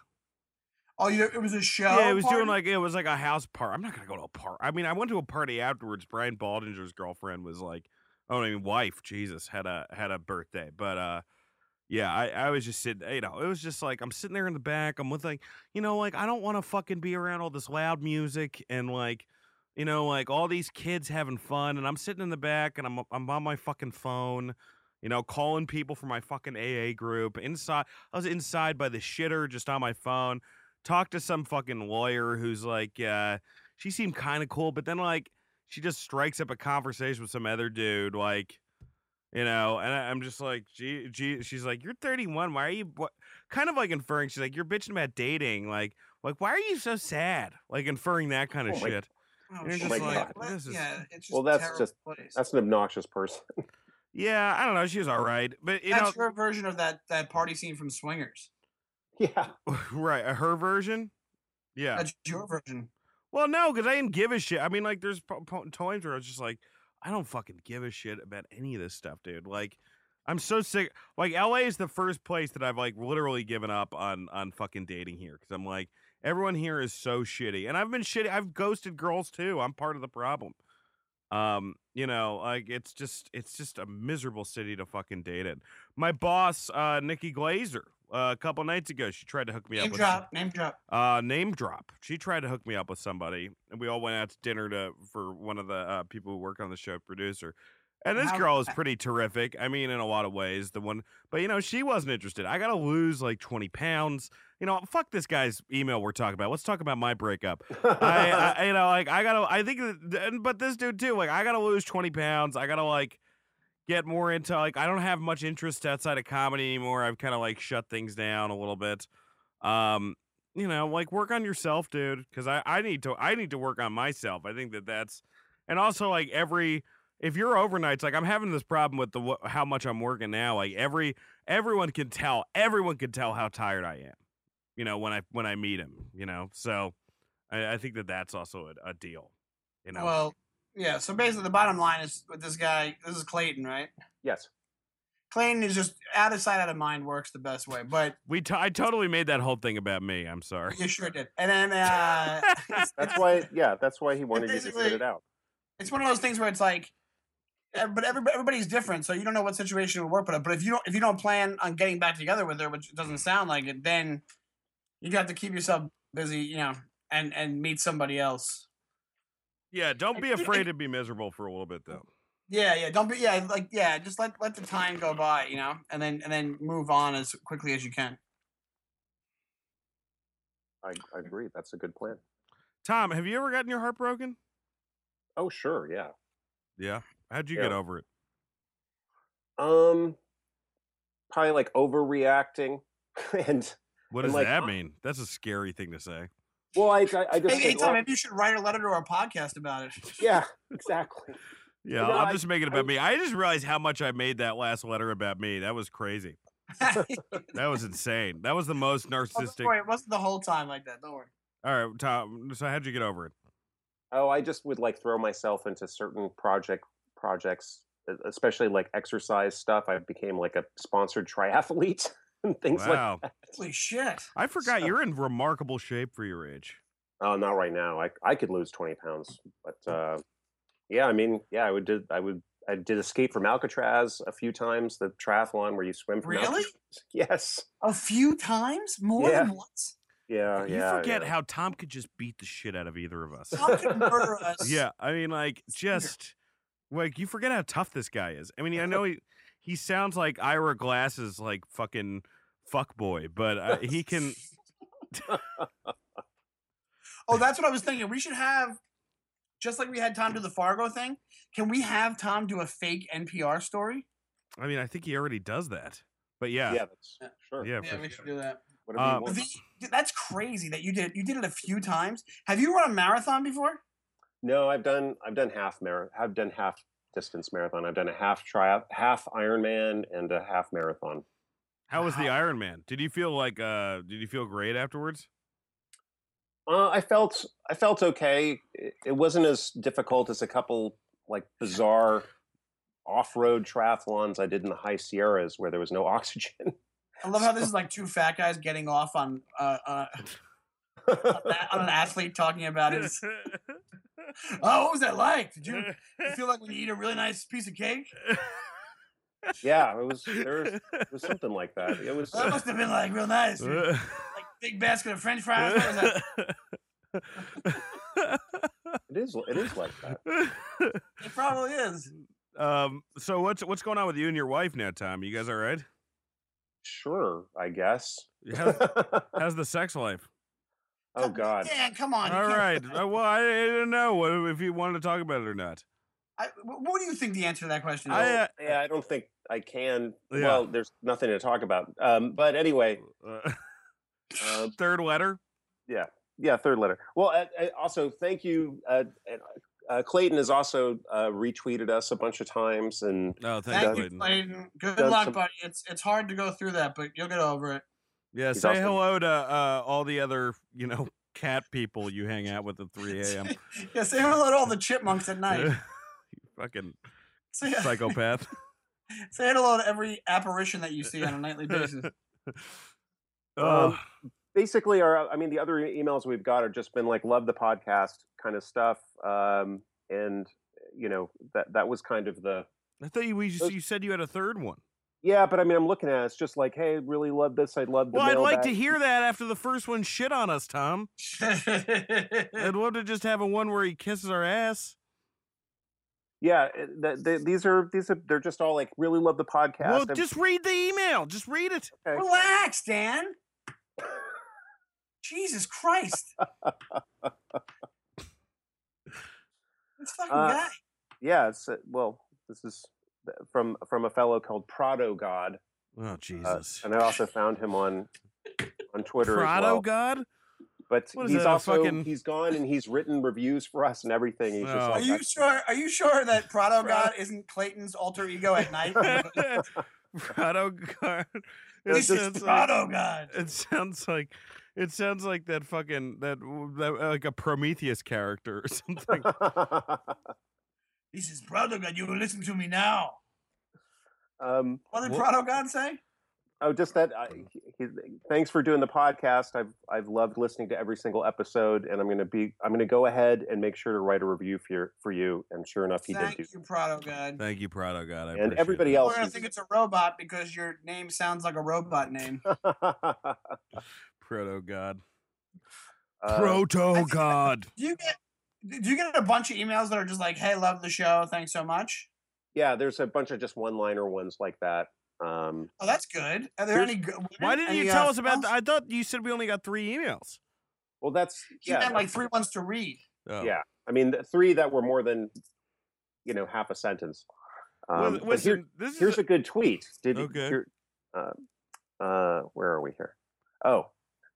B: Oh, you, it was a show.
A: Yeah, it was doing like it was like a house party. I'm not gonna go to a party. I mean, I went to a party afterwards. Brian Baldinger's girlfriend was like, oh, I mean, wife, Jesus, had a had a birthday. But uh, yeah, I I was just sitting. You know, it was just like I'm sitting there in the back. I'm with like, you know, like I don't want to fucking be around all this loud music and like, you know, like all these kids having fun, and I'm sitting in the back and I'm I'm on my fucking phone. You know, calling people from my fucking AA group. Inside, I was inside by the shitter, just on my phone talked to some fucking lawyer who's like, uh, she seemed kind of cool, but then like she just strikes up a conversation with some other dude, like, you know, and I, I'm just like, gee, gee, she's like, you're 31, why are you, what? Kind of like inferring, she's like, you're bitching about dating, like, like why are you so sad? Like inferring that kind of
C: Oh
A: shit.
B: Oh,
A: you're
B: shit.
A: just
C: like,
B: Yeah,
A: this is-"
B: yeah, it's just
C: Well, that's just-
B: place.
C: that's an obnoxious person.
A: Yeah, I don't know. She was all right, but you
B: That's
A: know,
B: your version of that that party scene from Swingers.
C: yeah.
A: right? uh, Her version. Yeah.
B: That's your version.
A: Well, no, because I didn't give a shit. I mean, like, there's po- po- times where I was just like, I don't fucking give a shit about any of this stuff, dude. Like, I'm so sick. Like, LA is the first place that I've like literally given up on on fucking dating here because I'm like, everyone here is so shitty, and I've been shitty. I've ghosted girls too. I'm part of the problem. Um, you know, like it's just it's just a miserable city to fucking date in. My boss, uh, Nikki Glazer, uh, a couple nights ago, she tried to hook me
B: Name
A: up. with
B: drop. Name drop.
A: uh, name drop. She tried to hook me up with somebody, and we all went out to dinner to for one of the uh, people who work on the show, producer. And this girl is pretty terrific. I mean, in a lot of ways, the one, but you know, she wasn't interested. I got to lose like twenty pounds. You know, fuck this guy's email we're talking about. Let's talk about my breakup. I, I, you know, like I gotta. I think, that, but this dude too. Like, I gotta lose twenty pounds. I gotta like get more into like I don't have much interest outside of comedy anymore. I've kind of like shut things down a little bit. Um, you know, like work on yourself, dude, because I I need to I need to work on myself. I think that that's and also like every if you're overnights, like I'm having this problem with the how much I'm working now. Like every everyone can tell, everyone can tell how tired I am. You know when I when I meet him. You know, so I, I think that that's also a, a deal. You know,
B: Well, yeah. So basically, the bottom line is with this guy. This is Clayton, right?
C: Yes.
B: Clayton is just out of sight, out of mind. Works the best way, but
A: we t- I totally made that whole thing about me. I'm sorry.
B: you sure did. And then uh,
C: That's why. Yeah, that's why he wanted you to sit it out.
B: it's one of those things where it's like, but everybody, everybody's different, so you don't know what situation will work. But but if you don't if you don't plan on getting back together with her, which doesn't sound like it, then you have to keep yourself busy, you know, and and meet somebody else.
A: Yeah, don't be
B: I- I-
A: afraid to be miserable for a little bit though.
B: Yeah, yeah. Don't be yeah, like yeah. Just let let the time go by, you know, and then and then move on as quickly as you can.
C: I, I agree. That's a good plan.
A: Tom, have you ever gotten your heart broken?
C: Oh, sure. Yeah.
A: Yeah. How'd you get over it?
C: Um, probably like overreacting, and
A: What
C: And,
A: does
C: like,
A: that mean? That's a scary thing to say.
C: well, I I, I just
B: Hey, hey
C: think,
B: Tom,
C: well,
B: maybe you should write a letter to our podcast about it.
C: yeah, exactly.
A: Yeah,
C: No,
A: I'm
C: I-
A: just making it
C: I-
A: about me. I just realized how much I made that last letter about me. That was crazy. That was insane. That was the most
B: Oh,
A: narcissistic.
B: worry, it wasn't the whole time like that. Don't worry.
A: All right, Tom. So how'd you get over it?
C: Oh, I just would like throw myself into certain project projects, especially like exercise stuff. I became like a sponsored triathlete and things like.
A: Wow.
B: Holy shit!
A: I forgot
C: So-
A: you're in remarkable shape for your age.
C: Oh, not right now. I I could lose twenty pounds, but uh, yeah, I mean, yeah, I would did I would I did escape from Alcatraz a few times, the triathlon where you swim from
B: Really?
C: Alcatraz. Yes.
B: A few times, more
C: Yeah.
B: than once.
C: Yeah,
A: you
C: yeah.
A: forget
C: yeah.
A: how Tom could just beat the shit out of either of us.
B: Tom could murder us.
A: Yeah, I mean, like, just like you forget how tough this guy is. I mean, I know he he sounds like Ira Glass's like fucking fuck boy, but uh, he can.
B: Oh, that's what I was thinking. We should have, just like we had Tom do the Fargo thing. Can we have Tom do a fake NPR story?
A: I mean, I think he already does that. But yeah,
C: Yeah, that's
B: Yeah.
C: sure.
A: yeah,
B: Yeah, we
A: sure.
B: should do that.
C: Whatever you
B: But
C: want.
B: the- that's crazy that you did. You did it a few times. Have you run a marathon before?
C: No, I've done I've done half mar I've done half distance marathon. I've done a half tri half Ironman and a half marathon.
A: How was the
B: Wow.
A: Iron Man? Did you feel like uh did you feel great afterwards?
C: Uh, I felt I felt okay. It, it wasn't as difficult as a couple like bizarre off-road triathlons I did in the high Sierras where there was no oxygen.
B: I love how this is like two fat guys getting off on uh, uh, on an athlete talking about his. Oh, what was that like? Did you, you feel like when you eat a really nice piece of cake?
C: yeah, it was there was, there was something like that. It was
B: That must have been like real nice. dude. Like big basket of French fries. What was that?
C: it is it is like that.
B: It probably is.
A: um so what's what's going on with you and your wife now, Tom? You guys all right?
C: Sure, I guess.
A: How's, how's the sex life?
C: Oh God.
B: Yeah, come on. you
A: All
B: can't-
A: right. Uh, Well, I, I didn't know if you wanted to talk about it or not.
B: I, what do you think the answer to that question is?
A: I, uh,
C: Yeah, I don't think I can.
A: Yeah.
C: Well, there's nothing to talk about. Um, but anyway,
A: uh,
C: uh,
A: third letter.
C: yeah, yeah, third letter. Well, uh, uh, also thank you. Uh, uh, Clayton has also uh, retweeted us a bunch of times, and
A: Oh, thanks,
B: Thank you,
A: Clayton.
B: Clayton. Good luck,
C: some-
B: buddy. It's it's hard to go through that, but you'll get over it.
A: Yeah,
C: He's
A: say
C: also-
A: hello to uh, all the other, you know, cat people you hang out with at 3 a.m.
B: yeah, say hello to all the chipmunks at night.
A: You fucking
B: Say,
A: psychopath.
B: say hello to every apparition that you see on a nightly basis.
A: oh,
C: basically, our I mean, the other emails we've got are just been like love the podcast kind of stuff, um, and you know that that was kind of the
A: I thought you, we just, you said you had a third one.
C: Yeah. But I mean, I'm looking at it, it's just like, hey, really love this. I'd love the
A: Well, I'd like to hear that after the first one shit on us, Tom. I'd love to just have a one where he kisses our ass.
C: Yeah, it- th- th- these are these are they're just all like really love the podcast.
A: well,
C: I'm-
A: just read the email. Just read it.
C: okay.
B: Relax, Dan. Jesus Christ. This fucking
C: Uh,
B: guy.
C: yeah. It's uh, well, this is th- from from a fellow called Prado God,
A: Oh
C: uh,
A: Jesus.
C: and I also found him on on Twitter as
A: Prado
C: well.
A: God?
C: But
A: What is
C: he's
A: that,
C: also
A: fucking-
C: he's gone and he's written reviews for us and everything. He's just
A: Oh.
B: Are
C: like,
B: you
C: I-
B: sure? Are you sure that Prado
A: Prado-
B: God isn't Clayton's alter ego at night?
A: Prado God. It
B: this is
A: sounds like-
B: Prado God.
A: It sounds like it sounds like that fucking that, that like a Prometheus character or something.
B: This is Prado God. You will listen to me now.
C: um,
B: What did
A: What-
B: Prado God say?
C: oh, just that. I, he, he- thanks for doing the podcast. I've I've loved listening to every single episode, and I'm gonna be I'm gonna go ahead and make sure to write a review for your, for you. And sure enough, he
B: Thank
C: did Thank
B: you, Prado God.
A: Thank you, Prado God. I
C: And everybody
A: that.
C: else
B: We're gonna think it's a robot because your name sounds like a robot name.
A: Proto God.
C: Uh,
A: Proto God.
B: Do you get? Do you get a bunch of emails that are just like, "Hey, love the show. Thanks so much."
C: yeah, there's a bunch of just one-liner ones like that. Um,
B: Oh, that's good. Are there any good?
A: Why didn't you tell
B: uh,
A: us about
B: emails?
A: I thought you said we only got three emails.
C: well, that's
B: He
C: yeah,
B: meant like
C: that's-
B: three ones to read.
A: Oh.
C: yeah. I mean, three that were more than you know half a sentence. Um,
A: Well,
C: but here,
A: this is
C: here's
A: a-
C: a good tweet. Did you-
A: Okay.
C: here- uh, uh, where are we here? Oh,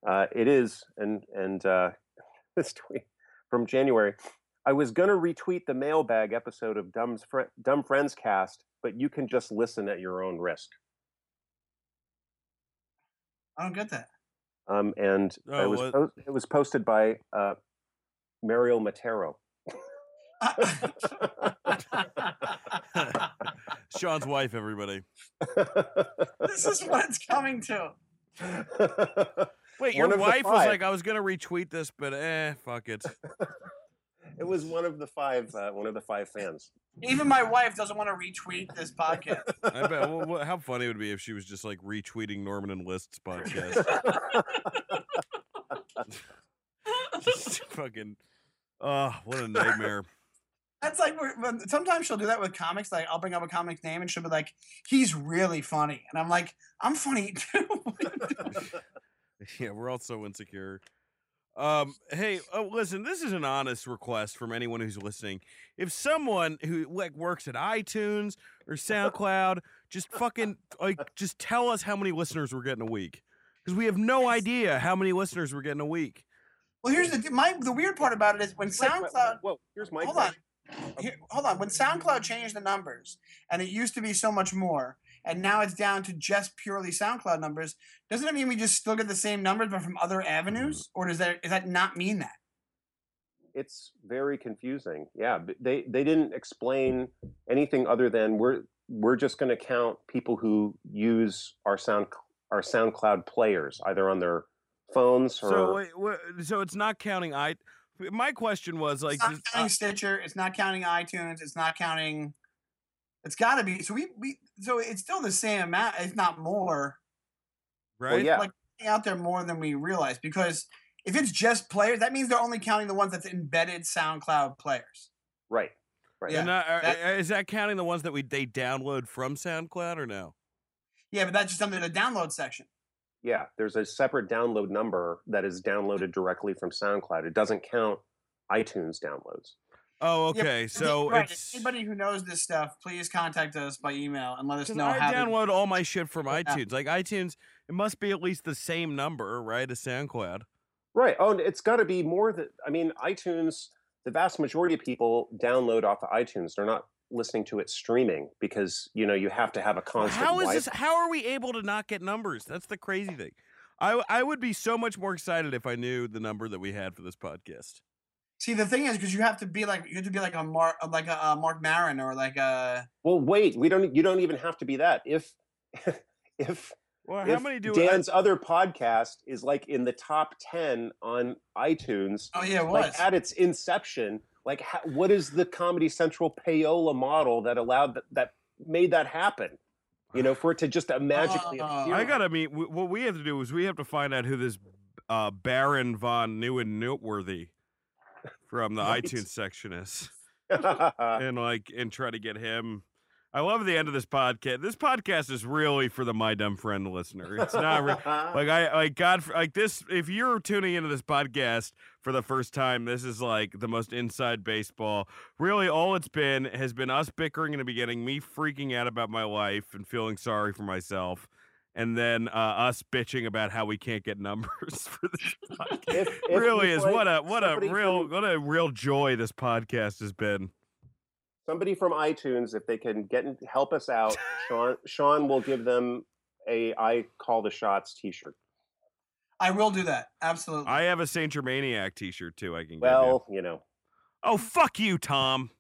C: uh, it is, and and uh, this tweet from January. I was gonna retweet the mailbag episode of Dumb's Fri Dumb Friends Cast, but you can just listen at your own risk.
B: I don't get that.
C: Um, and
A: Oh,
C: it was po- it was posted by uh, Mariel Matero.
A: Sean's wife, everybody.
B: this is what it's coming to.
A: Wait,
C: One
A: your wife was like, I was gonna retweet this, but eh, fuck it.
C: it was one of the five uh, one of the five fans.
B: Even my wife doesn't want to retweet this podcast.
A: I bet. Well, what, how funny it would be if she was just like retweeting Norman and List's podcast. Just fucking. Oh, what a nightmare.
B: That's like sometimes she'll do that with comics. Like I'll bring up a comic name and she'll be like, "He's really funny," and I'm like, "I'm funny too."
A: yeah, we're all so insecure. Um, hey, oh, listen, this is an honest request from anyone who's listening. If someone who like works at iTunes or SoundCloud, just fucking like just tell us how many listeners we're getting a week, because we have no idea how many listeners we're getting a week.
B: well, here's the my the weird part about it is when
C: Wait, wait,
B: SoundCloud.
C: Whoa, here's my
B: Hold
C: question.
B: on. Here, hold on. When SoundCloud changed the numbers, and it used to be so much more, and now it's down to just purely SoundCloud numbers, doesn't it mean we just still get the same numbers but from other avenues, or does that does that not mean that?
C: It's very confusing. Yeah, they they didn't explain anything other than we're we're just going to count people who use our sound our SoundCloud players either on their phones or
A: So wait, wha- so it's not counting i. My question was like,
B: it's not counting
A: uh,
B: Stitcher. It's not counting iTunes. It's not counting. It's got to be. So we we so it's still the same amount, if not more.
A: right?
C: yeah.
B: Like out there more than we realize because if it's just players, that means they're only counting the ones that's embedded SoundCloud players.
C: right right
B: Yeah.
A: And that- are-
B: that- uh,
A: is that counting the ones that we they download from SoundCloud or no?
B: Yeah, but that's just under the download section.
C: yeah there's a separate download number that is downloaded directly from SoundCloud. It doesn't count iTunes downloads.
A: Oh, okay.
B: If
A: So
B: right,
A: it's
B: anybody who knows this stuff, please contact us by email and let us know
A: I
B: how. to-
A: download all my shit from
B: Yeah.
A: iTunes. Like iTunes, it must be at least the same number, right, as SoundCloud.
C: Right. Oh, and it's got to be more that I mean, iTunes. The vast majority of people download off of iTunes. They're not listening to it streaming because you know you have to have a constant.
A: How is
C: Wi-
A: this? How are we able to not get numbers? That's the crazy thing. I I would be so much more excited if I knew the number that we had for this podcast.
B: See, the thing is, because you have to be like you have to be like a Marc, like a, uh Marc Maron or like a.
C: Well, wait. We don't. You don't even have to be that. If if
A: Well, how
C: if
A: many do
C: Dan's other podcast is like in the top ten on iTunes,
B: Oh yeah, it was.
C: like at its inception, like ha- what is the Comedy Central payola model that allowed that that made that happen? You know, for it to just uh, magically
B: Uh,
C: appear.
A: I gotta mean, what we have to do is we have to find out who this uh, Baron von New and Noteworthy from the
C: Right.
A: iTunes section is,
C: Uh,
A: and like, and try to get him I love the end of this podcast. This podcast is really for the my dumb friend listener. It's not re- like I like God like this. If you're tuning into this podcast for the first time, this is like the most inside baseball. Really, all it's been has been us bickering in the beginning, me freaking out about my life and feeling sorry for myself, and then uh, us bitching about how we can't get numbers for this podcast.
C: If- if
A: really is what a what a real
C: from-
A: what a real joy this podcast has been.
C: somebody from iTunes, if they can get in, help us out, Sean Sean will give them a I call the shots T-shirt.
B: I will do that. Absolutely.
A: I have a Saint Germaniac T-shirt too. I can give you.
C: Well, you know,
A: Oh fuck you, Tom.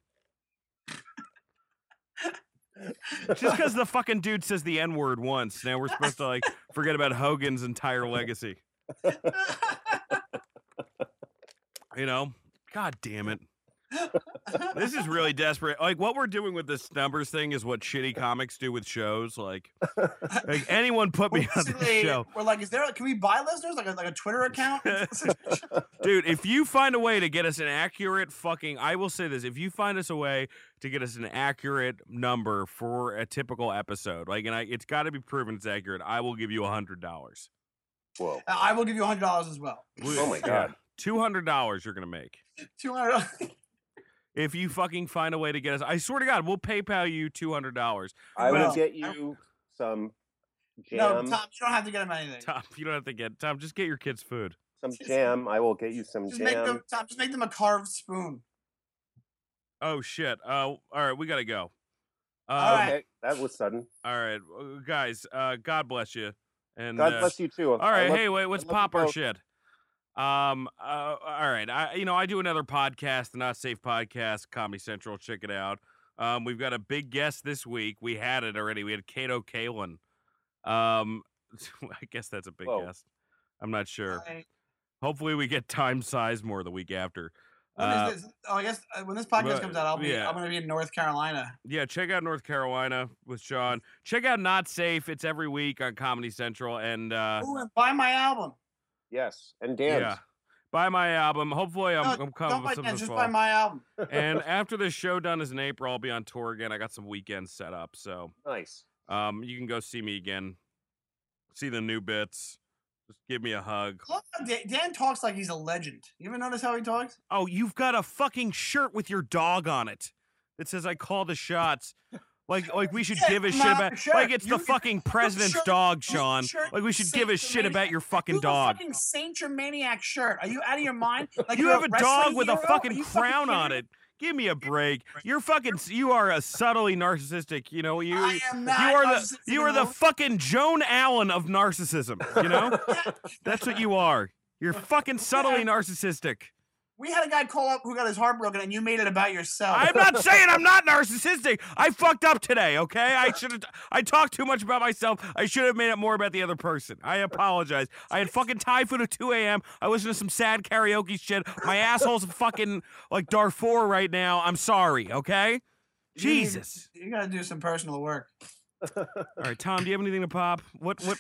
A: Just because the fucking dude says the N word once, now we're supposed to like forget about Hogan's entire legacy. You know? God damn it. This is really desperate. Like what we're doing with this numbers thing is what shitty comics do with shows. Like, like anyone put me on the
B: basically-
A: show.
B: We're like, is there? Can we buy listeners like a like a Twitter account?
A: Dude, if you find a way to get us an accurate fucking, I will say this: if you find us a way to get us an accurate number for a typical episode, like, and I, it's got to be proven it's accurate, I will give you a hundred dollars.
C: whoa.
B: I will give you a hundred dollars as well.
C: Oh my God.
A: two hundred dollars you're gonna make
B: Two hundred.
A: If you fucking find a way to get us. I swear to God, we'll PayPal you two hundred dollars.
C: I will
B: Well,
C: get you some Jam.
B: No, Tom, you don't have to get him anything.
A: Tom, you don't have to get Tom. Just get your kids food.
C: some jam. I will get you some
B: Just make them,
C: jam.
B: Tom. Just make them a carved spoon.
A: Oh shit. Uh, all right, we gotta go. Uh,
B: All right.
C: Okay, that was sudden.
A: all right, guys. Uh, God bless you. And
C: God
A: uh,
C: bless you too.
A: All right, hey, wait, let's pop our shit. Um, uh, all right, I you know I do another podcast, the Not Safe Podcast, Comedy Central. Check it out. Um, we've got a big guest this week. We had it already. We had Kato Kaelin. Um, I guess that's a big
C: Whoa.
A: guest. I'm not sure.
B: Right.
A: Hopefully, we get time size more the week after. Uh?
B: Oh, I guess uh, when this podcast
A: well,
B: comes out, I'll be
A: yeah.
B: I'm gonna be in North Carolina.
A: Yeah, check out North Carolina with Sean. Check out Not Safe. It's every week on Comedy Central, and uh,
B: Ooh, and buy my album.
C: Yes, and dance.
A: yeah, buy my album. Hopefully, I'm,
B: No,
A: I'm coming
B: Don't
A: with
B: buy
A: some
B: just buy my album.
A: and after this show done is in April, I'll be on tour again. I got some weekends set up, so
C: nice.
A: um, you can go see me again, see the new bits. Just give me a hug.
B: Dan, Dan talks like he's a legend. You ever notice how he talks?
A: Oh, you've got a fucking shirt with your dog on it that says "I call the shots." Like, like we should give a shit about. Like it's the fucking president's
B: shirt-
A: dog, Sean.
B: shirt,
A: Like we should give a shit about your fucking dog.
B: fucking Saint Germaniac shirt. Are you out of your mind? Like
A: you have a dog with a
B: hero? Are
A: fucking
B: you fucking
A: crown on it. Give me a break. You're fucking. You are a subtly narcissistic. You know you.
B: I am not.
A: You are the you are the fucking Joan Allen of narcissism. You know that's what you are. You're fucking subtly narcissistic.
B: We had a guy call up who got his heart broken, and you made it about yourself.
A: I'm not saying I'm not narcissistic. I fucked up today. Okay, I should have. I talked too much about myself. I should have made it more about the other person. I apologize. I had fucking Thai food at 2 a.m. I listened to some sad karaoke shit. My asshole's fucking like Darfur right now. I'm sorry. Okay.
B: You need-
A: Jesus.
B: You got to do some personal work.
A: All right, Tom. Do you have anything to pop? What what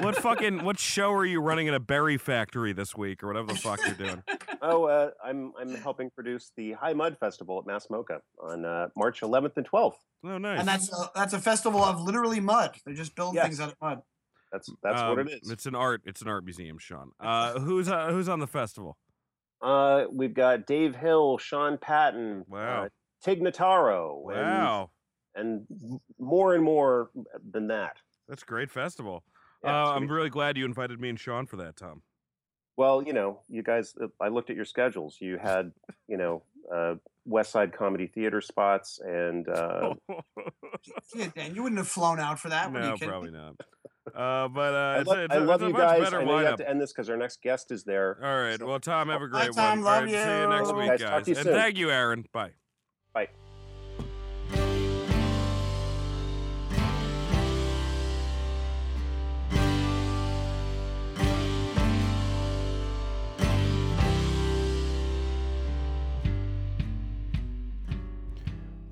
A: what fucking what show are you running in a berry factory this week or whatever the fuck you're doing?
C: Oh, uh, I'm I'm helping produce the High Mud Festival at Mass MoCA on uh, March 11th and 12th.
A: Oh, nice.
B: And that's a, that's a festival of literally mud. They just build things out of mud.
C: That's that's what
A: Um,
C: it is.
A: It's an art. It's an art museum, Sean. Uh, who's uh, who's on the festival?
C: Uh, we've got Dave Hill, Sean Patton,
A: Wow.
C: uh, Tig Notaro,
A: Wow,
C: and, and more and more than that.
A: that's a great festival.
C: Yeah,
A: uh, I'm really glad you invited me and Sean for that, Tom.
C: well, you know, you guys. uh, I looked at your schedules. You had, you know, uh, West Side Comedy Theater spots, and uh,
B: Yeah, Dan, you wouldn't have flown out for that. What you
A: no, probably not. Uh, but uh,
C: I,
A: it's,
C: lo-
A: it's,
C: I
A: a,
C: love
A: it's a
C: you guys. I know you have to end this because our next guest is there.
A: All right.
C: So-
A: Well, Tom, have a
B: Bye,
A: great
B: Tom.
A: one.
B: Love
A: All right, See you next
B: you.
A: week,
C: Guys, talk to you
A: and
C: soon.
A: thank you, Aaron. Bye.
C: Bye.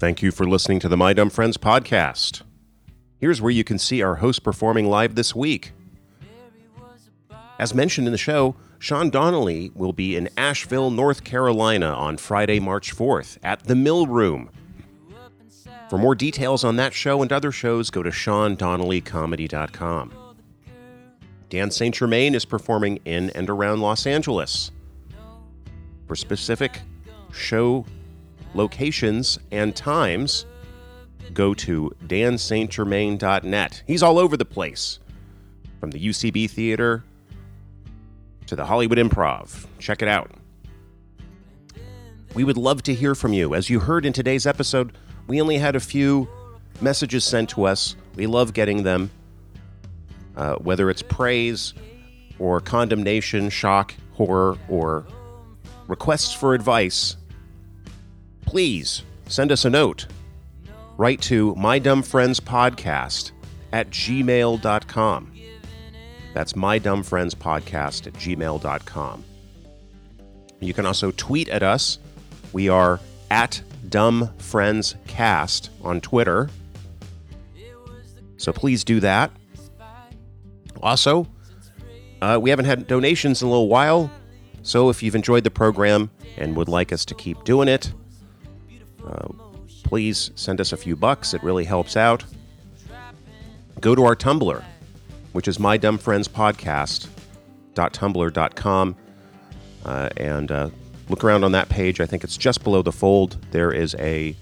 C: Thank you for listening to the My Dumb Friends podcast. Here's where you can see our host performing live this week. As mentioned in the show, Sean Donnelly will be in Asheville, North Carolina on Friday, March 4th at the Mill Room.
D: For more details on that show and other shows, go to SeanDonnellyComedy.com. Dan St. Germain is performing in and around Los Angeles. For specific show locations and times, go to danstgermain.net. He's all over the place, from the UCB Theater to the Hollywood Improv. Check it out. We would love to hear from you. As you heard in today's episode, we only had a few messages sent to us. We love getting them, uh, whether it's praise or condemnation, shock, horror, or requests for advice. Please send us a note. Write to my dumb friends podcast at gmail.com. That's my dumb friends podcast at gmail.com. You can also tweet at us. We are at Dumb Friends Cast on Twitter. So please do that. Also, uh, we haven't had donations in a little while. So if you've enjoyed the program and would like us to keep doing it, uh, please send us a few bucks. It really helps out. Go to our Tumblr, which is my dumb friends podcast.tumblr.com, uh, and uh, look around on that page. I think it's just below the fold. There is a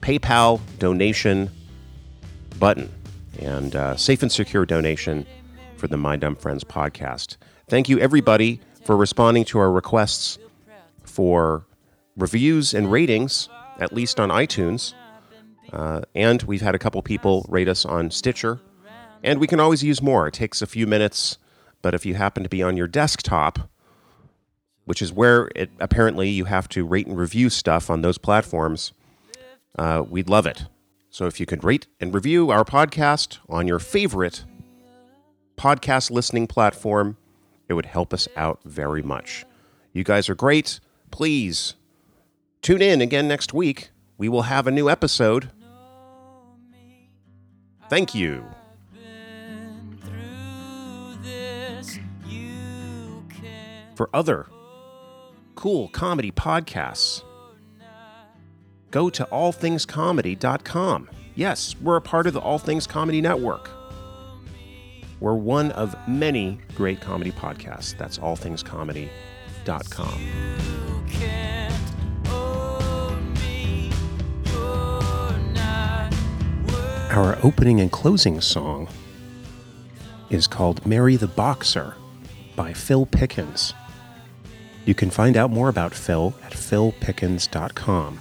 D: PayPal donation button and uh, safe and secure donation for the My Dumb Friends podcast. Thank you, everybody, for responding to our requests for reviews and ratings, at least on iTunes. Uh, and we've had a couple people rate us on Stitcher. And we can always use more. It takes a few minutes, but if you happen to be on your desktop, which is where it apparently you have to rate and review stuff on those platforms, uh, we'd love it. So if you could rate and review our podcast on your favorite podcast listening platform, it would help us out very much. You guys are great. Please tune in again next week. We will have a new episode. Thank you. For other cool comedy podcasts, go to allthingscomedy.com. Yes, we're a part of the All Things Comedy Network. We're one of many great comedy podcasts. That's allthingscomedy.com. Our opening and closing song is called Mary the Boxer by Phil Pickens. You can find out more about Phil at philpickens.com.